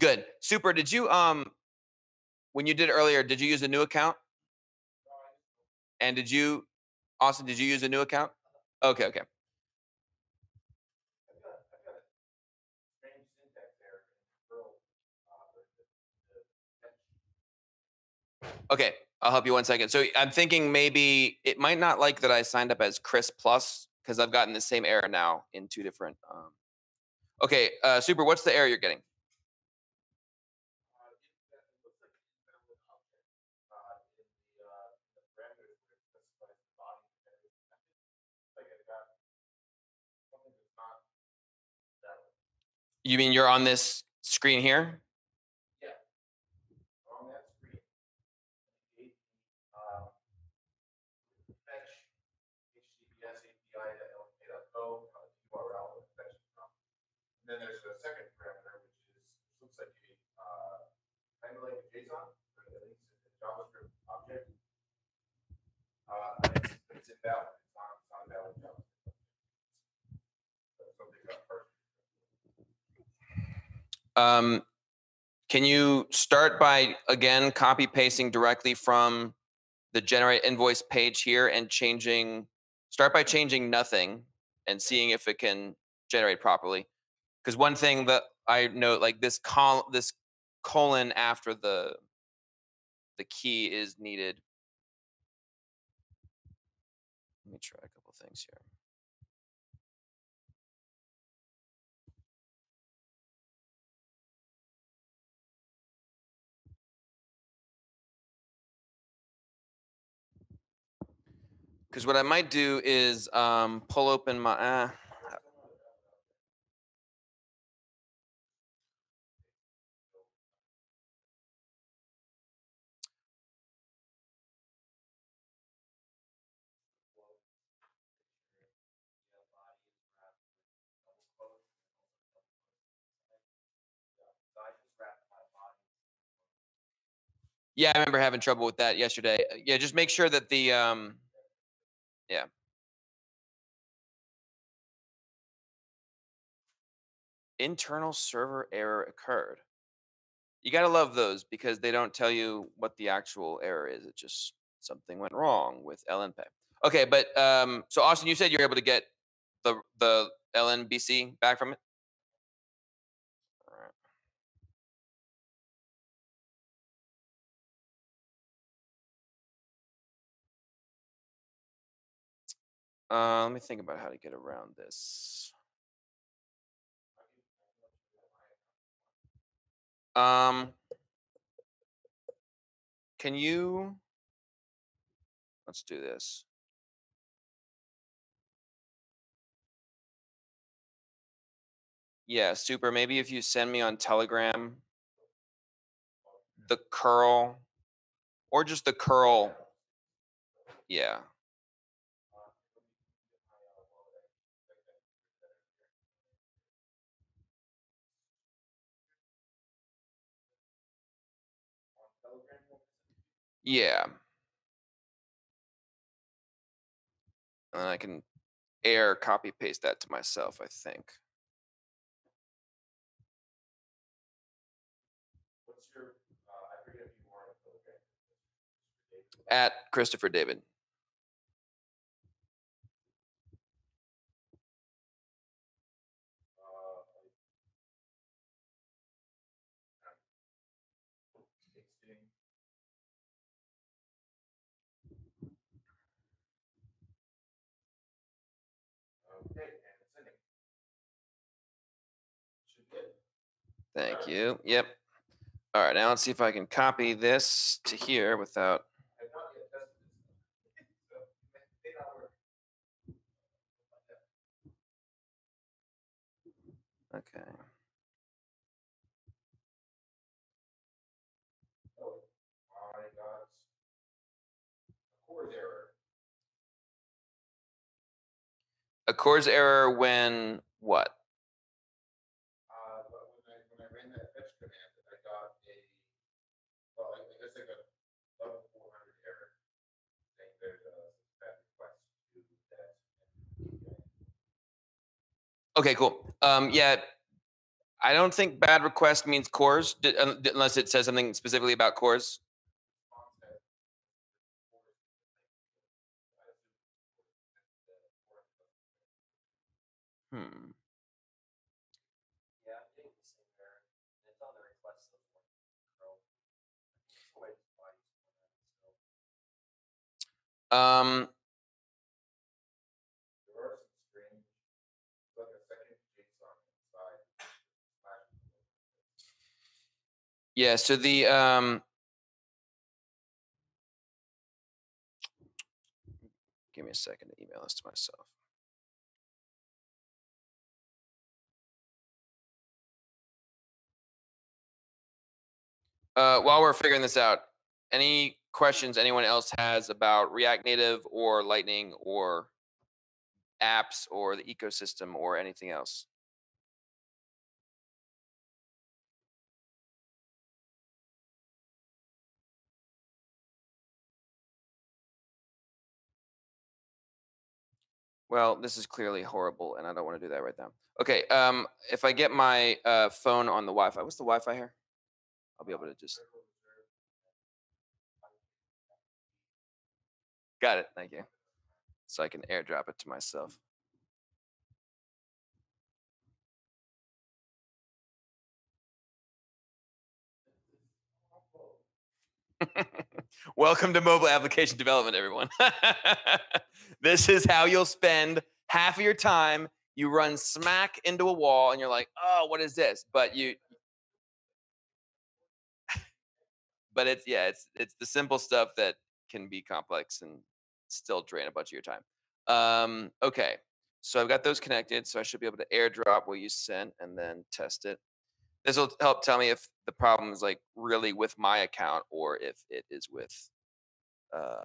good. Super. Did you um when you did earlier, did you use a new account? And did you Austin, did you use a new account? Okay, okay. I've got, I've got a strange syntax error in Perl, uh, the, the catch. Okay, I'll help you one second. So I'm thinking maybe it might not like that I signed up as Chris Plus because I've gotten the same error now in two different. Um... Okay, uh, Super. What's the error you're getting? You mean you're on this screen an invalid object, uh, in the, uh, the parameters where it specifies the body and everything. It's Like I got something that's not valid. You mean you're on this screen here? on that screen. it gave me, um, Fetch HTTPS API to lk.co, uh, URL with fetch from. And then there's a second parameter, which is, looks like a, uh, kind of like a JSON, at least a JavaScript object. Uh, it's, it's invalid, it's not, it's not a valid JavaScript. So Something got first. Um, can you start by again copy pasting directly from the generate invoice page here and changing? Start by changing nothing and seeing if it can generate properly. Because one thing that I note, like this col this colon after the the key is needed. Let me try a couple things here. Because what I might do is um, pull open my. Uh, yeah, I remember having trouble with that yesterday. Uh, Yeah, just make sure that the um, yeah. Internal server error occurred. You gotta love those because they don't tell you what the actual error is. It just something went wrong with LNP. Okay, but um, so Austin, you said you're able to get the the LNBC back from it. Uh, let me think about how to get around this. Um, can you? Let's do this. Yeah, super. Maybe if you send me on Telegram the curl or just the curl. Yeah. Yeah. And I can air copy paste that to myself, I think. What's your, uh, I forget if you are on At Christopher David. Uh, Texting. Okay, and sending. Should be it. Thank you. Yep. All right, now let's see if I can copy this to here without. Okay. A CORS error. A CORS error when what? Uh, but when I, when I ran that fetch command, I got a, well, I I guess I got a level four hundred error. Saying there's a bad request to that. Okay, cool. Um, yeah, I don't think bad request means CORS unless it says something specifically about CORS. Hmm. Yeah, I'm getting the same error. and It's on the request of one Chrome. It's the way it's bodies for that, so. Um, There are some strange, it's like a second JSON inside. slash. Yeah. So the um, give me a second to email this to myself. Uh, while we're figuring this out, any questions anyone else has about React Native or Lightning or apps or the ecosystem or anything else? Well, this is clearly horrible, and I don't want to do that right now. Okay, um, if I get my uh, phone on the Wi-Fi, what's the Wi-Fi here? I'll be able to just. Got it. Thank you. So I can airdrop it to myself. Welcome to mobile application development, everyone. this is how you'll spend half of your time. You run smack into a wall and you're like, oh, what is this? But you, but it's, yeah, it's, it's the simple stuff that can be complex and still drain a bunch of your time. Um, okay. So I've got those connected. So I should be able to airdrop what you sent and then test it. This will help tell me if the problem is like really with my account or if it is with uh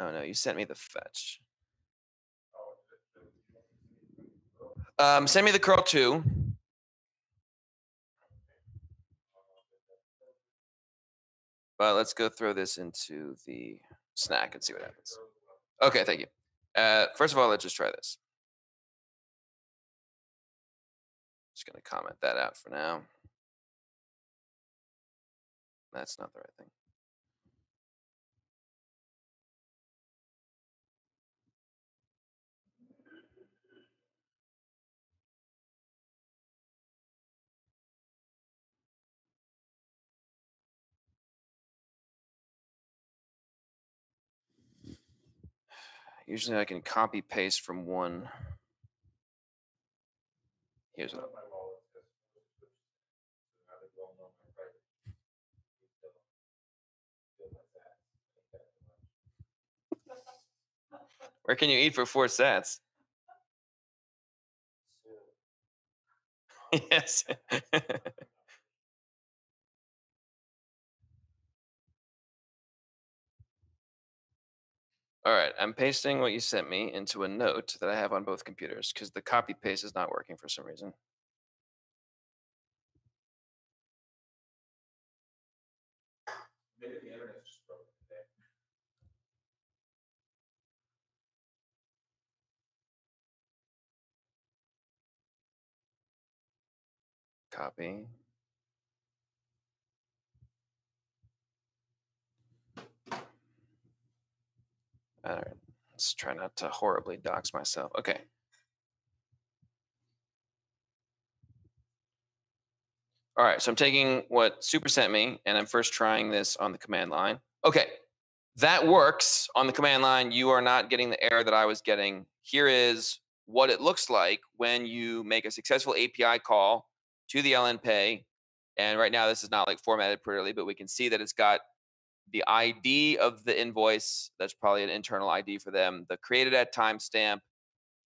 Oh no, you sent me the fetch. Um send me the curl too. But let's go throw this into the snack and see what happens. Okay, thank you. Uh, first of all, let's just try this. Just going to comment that out for now. That's not the right thing. Usually I can copy paste from one. Here's what. My wallet says, "Switch to another well-known my private key." So, feel like that. I think that's too much. Where can you eat for four sats? Yes. All right, I'm pasting what you sent me into a note that I have on both computers because the copy paste is not working for some reason. Maybe the internet's just broken today. Copy. All right, let's try not to horribly dox myself. Okay. All right, so I'm taking what Super sent me and I'm first trying this on the command line. Okay, that works on the command line. You are not getting the error that I was getting. Here is what it looks like when you make a successful API call to the LNPay. And right now, this is not like formatted prettily, but we can see that it's got the ID of the invoice. That's probably an internal ID for them. The created at timestamp,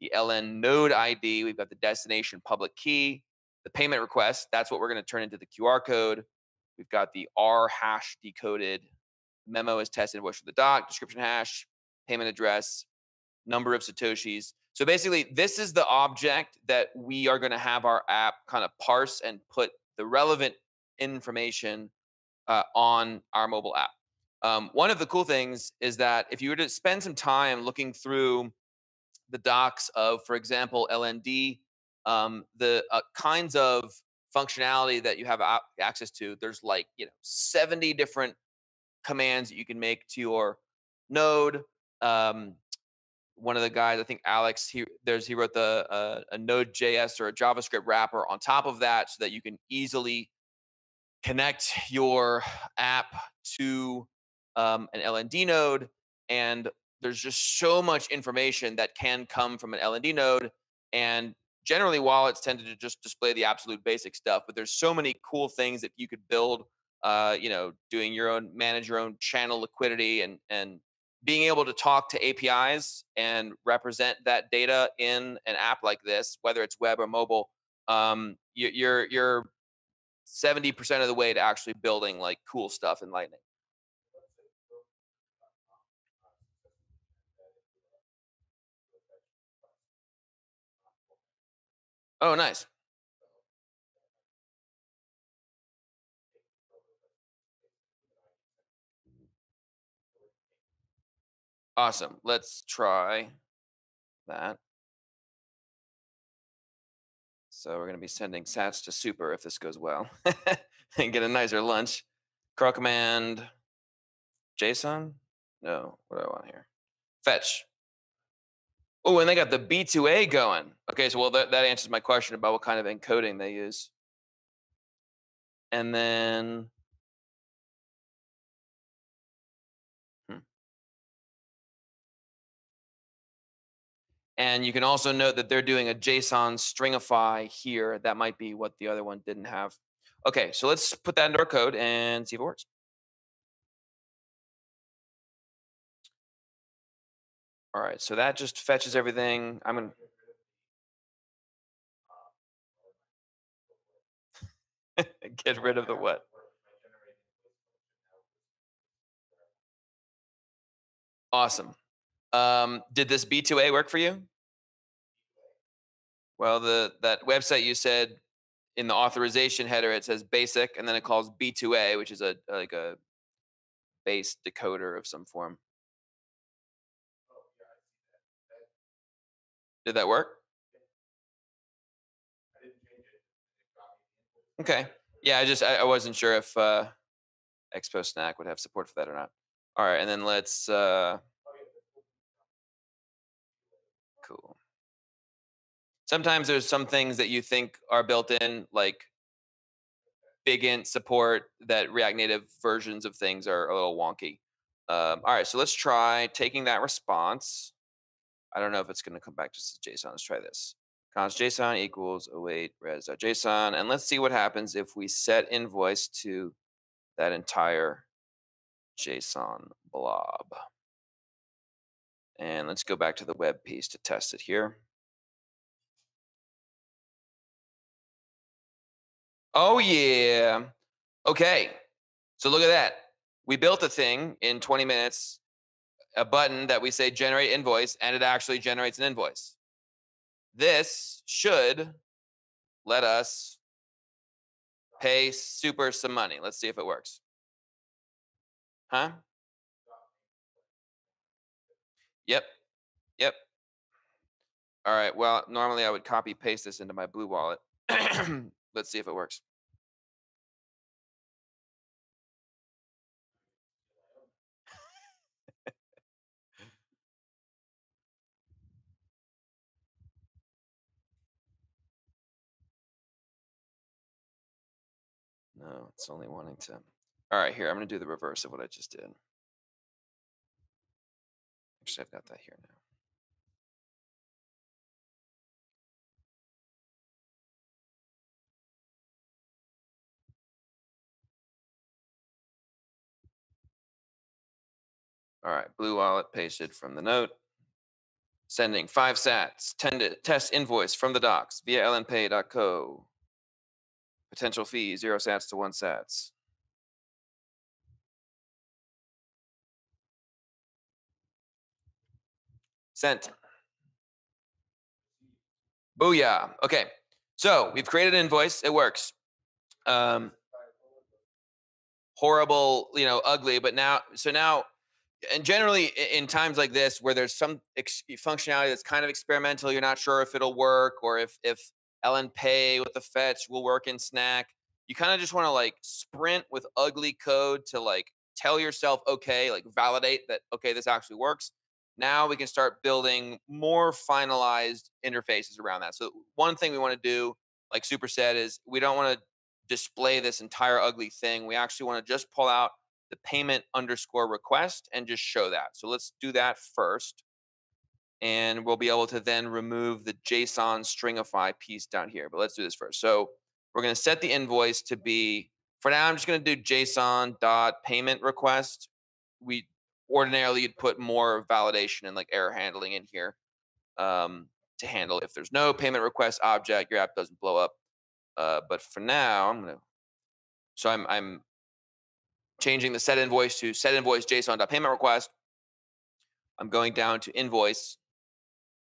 the LN node ID. We've got the destination public key, the payment request. That's what we're going to turn into the QR code. We've got the R hash decoded memo is test invoice for the doc, description hash, payment address, number of Satoshis. So basically, this is the object that we are going to have our app kind of parse and put the relevant information uh, on our mobile app. Um, one of the cool things is that if you were to spend some time looking through the docs of, for example, LND, um, the uh, kinds of functionality that you have access to, there's like, you know, 70 different commands that you can make to your node. Um, one of the guys, I think Alex, he there's he wrote the uh, a Node.js or a JavaScript wrapper on top of that, so that you can easily connect your app to um, an LND node. And there's just so much information that can come from an LND node. And generally, wallets tended to just display the absolute basic stuff, but there's so many cool things that you could build. Uh, you know, doing your own, manage your own channel liquidity, and and being able to talk to APIs and represent that data in an app like this, whether it's web or mobile, um, you, you're you're 70% of the way to actually building like cool stuff in Lightning. Oh, nice. Awesome. Let's try that. So we're going to be sending sats to super if this goes well and get a nicer lunch. Curl command JSON? No, what do I want here? Fetch. Oh, and they got the btoa going. Okay, so well, that, that answers my question about what kind of encoding they use. And then And you can also note that they're doing a JSON stringify here. That might be what the other one didn't have. Okay, so let's put that into our code and see if it works. All right, so that just fetches everything. I'm gonna. Get rid of the what? Awesome. Um, did this btoa work for you? Well, the that website you said in the authorization header it says basic, and then it calls btoa, which is a like a base decoder of some form. Did that work? Okay. Yeah, I just I, I wasn't sure if uh, Expo Snack would have support for that or not. All right, and then let's. Uh, cool. Sometimes there's some things that you think are built in, like big int support that React Native versions of things are a little wonky. Um, all right, so let's try taking that response. I don't know if it's going to come back just as JSON. Let's try this. const JSON equals await res.json. And let's see what happens if we set invoice to that entire JSON blob. And let's go back to the web piece to test it here. Oh, yeah. Okay. So look at that. We built a thing in 20 minutes, a button that we say generate invoice, and it actually generates an invoice. This should let us pay super some money. Let's see if it works. Huh? Yep. Yep. All right. Well, normally I would copy paste this into my blue wallet. Let's see if it works. No, it's only wanting to. All right, here, I'm going to do the reverse of what I just did. Actually, I've got that here now. All right, blue wallet pasted from the note. Sending five sats, tend test invoice from the docs via lnpay.co. Potential fee, zero sats to one sats. Sent. Booyah. Okay. So we've created an invoice. It works. Um, horrible, you know, ugly. But now, so now and generally in times like this where there's some ex- functionality that's kind of experimental you're not sure if it'll work or if if ln pay with the fetch will work in snack you kind of just want to like sprint with ugly code to like tell yourself okay like validate that okay this actually works. Now we can start building more finalized interfaces around that. So one thing we want to do like super said is we don't want to display this entire ugly thing. We actually want to just pull out the payment underscore request and just show that. So let's do that first. And we'll be able to then remove the JSON stringify piece down here. But let's do this first. So we're going to set the invoice to be, for now, I'm just going to do JSON dot payment request. We ordinarily you'd put more validation and like error handling in here um, to handle if there's no payment request object, your app doesn't blow up. Uh, but for now, I'm going to, so I'm, I'm changing the set invoice to set invoice JSON.payment request. I'm going down to invoice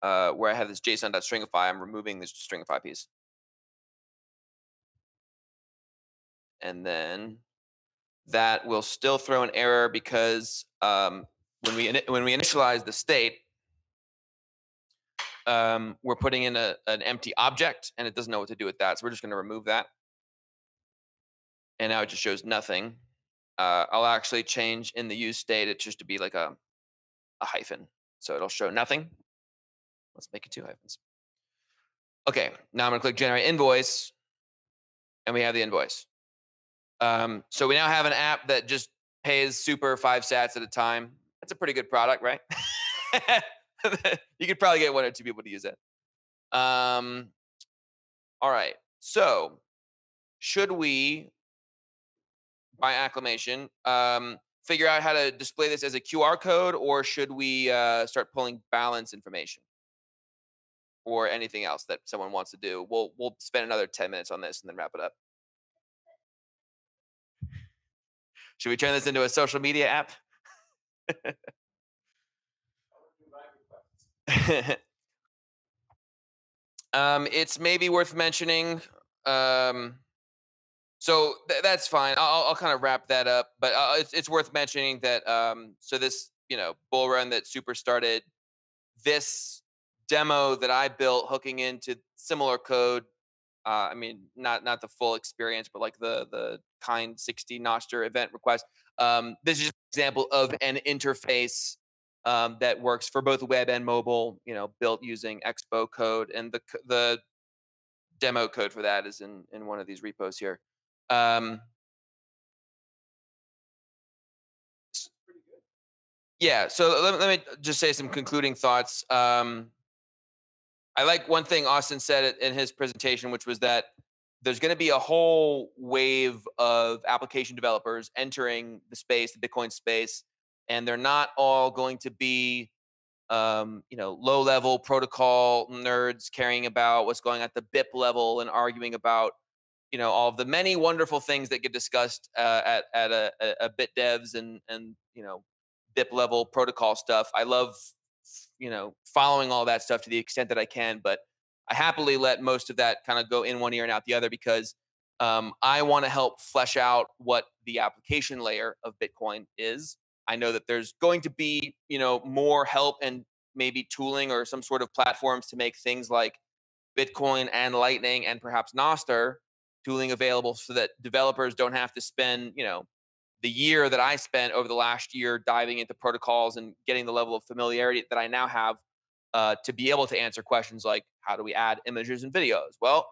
uh, where I have this JSON.stringify. I'm removing this stringify piece. And then that will still throw an error because um, when we when we initialize the state, um, we're putting in a, an empty object and it doesn't know what to do with that. So we're just going to remove that. And now it just shows nothing uh, I'll actually change in the use state it just to be like a, a hyphen. So it'll show nothing. Let's make it two hyphens. Okay, now I'm gonna click generate invoice and we have the invoice. Um, so we now have an app that just pays super five sats at a time. That's a pretty good product, right? you could probably get one or two people to use it. Um, all right, so should we by acclamation, um, figure out how to display this as a QR code, or should we uh, start pulling balance information or anything else that someone wants to do? We'll we'll spend another ten minutes on this and then wrap it up. Should we turn this into a social media app? um, it's maybe worth mentioning. Um, so th- that's fine. I'll, I'll kind of wrap that up, but uh, it's, it's worth mentioning that. Um, so this, you know, bull run that Super started, this demo that I built hooking into similar code. Uh, I mean, not not the full experience, but like the the kind 60 Nostr event request. Um, this is just an example of an interface um, that works for both web and mobile. You know, built using Expo code, and the the demo code for that is in in one of these repos here. Um, yeah. So let, let me just say some concluding thoughts. Um, I like one thing Austin said in his presentation, which was that there's going to be a whole wave of application developers entering the space, the Bitcoin space, and they're not all going to be, um, you know, low-level protocol nerds caring about what's going at the BIP level and arguing about, you know, all of the many wonderful things that get discussed uh, at at a, a, bit devs and and you know, BIP level protocol stuff. I love you know following all that stuff to the extent that I can, but I happily let most of that kind of go in one ear and out the other because um, I want to help flesh out what the application layer of Bitcoin is. I know that there's going to be you know more help and maybe tooling or some sort of platforms to make things like Bitcoin and Lightning and perhaps Nostr tooling available so that developers don't have to spend you know the year that I spent over the last year diving into protocols and getting the level of familiarity that I now have uh, to be able to answer questions like how do we add images and videos? Well,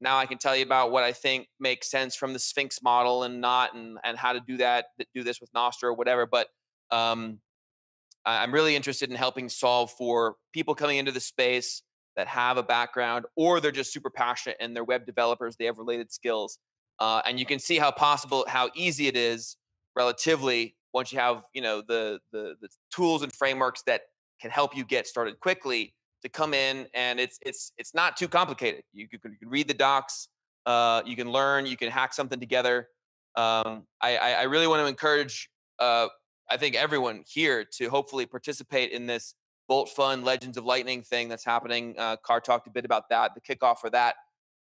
now I can tell you about what I think makes sense from the Sphinx model and not, and and how to do that, do this with Nostr or whatever. But um, I'm really interested in helping solve for people coming into the space that have a background or they're just super passionate and they're web developers, they have related skills. Uh, and you can see how possible, how easy it is relatively once you have, you know, the, the the tools and frameworks that can help you get started quickly to come in and it's it's it's not too complicated. You, can, you can read the docs, uh, you can learn, you can hack something together. Um, I, I, I really want to encourage uh, I think everyone here to hopefully participate in this Bolt Fun Legends of Lightning thing that's happening. Uh, Carr talked a bit about that. The kickoff for that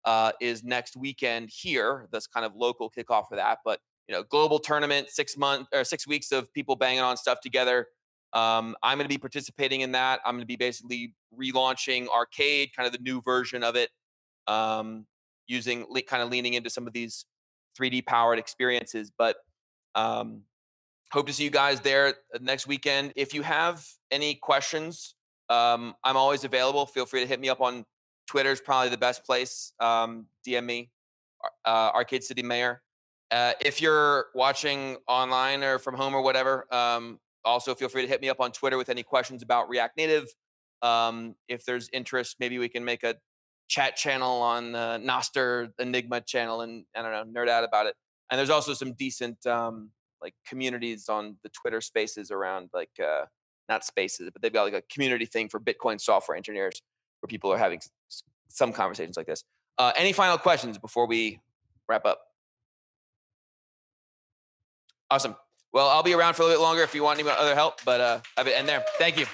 uh, is next weekend here. That's kind of local kickoff for that. But you know global tournament, six month or six weeks of people banging on stuff together. Um, I'm going to be participating in that. I'm going to be basically relaunching Arcade, kind of the new version of it, um, using kind of leaning into some of these 3D powered experiences. But um, hope to see you guys there uh, next weekend. If you have any questions, um, I'm always available. Feel free to hit me up on Twitter. Is probably the best place. Um, DM me, uh, Arcade City Mayor. Uh, if you're watching online or from home or whatever, um, also feel free to hit me up on Twitter with any questions about React Native. Um, if there's interest, maybe we can make a chat channel on the Nostr Enigma channel and I don't know, nerd out about it. And there's also some decent um, like communities on the Twitter spaces around like uh, not spaces, but they've got like a community thing for Bitcoin software engineers where people are having some conversations like this. Uh, any final questions before we wrap up? Awesome. Well, I'll be around for a little bit longer if you want any other help, but uh, I have it end there. Thank you.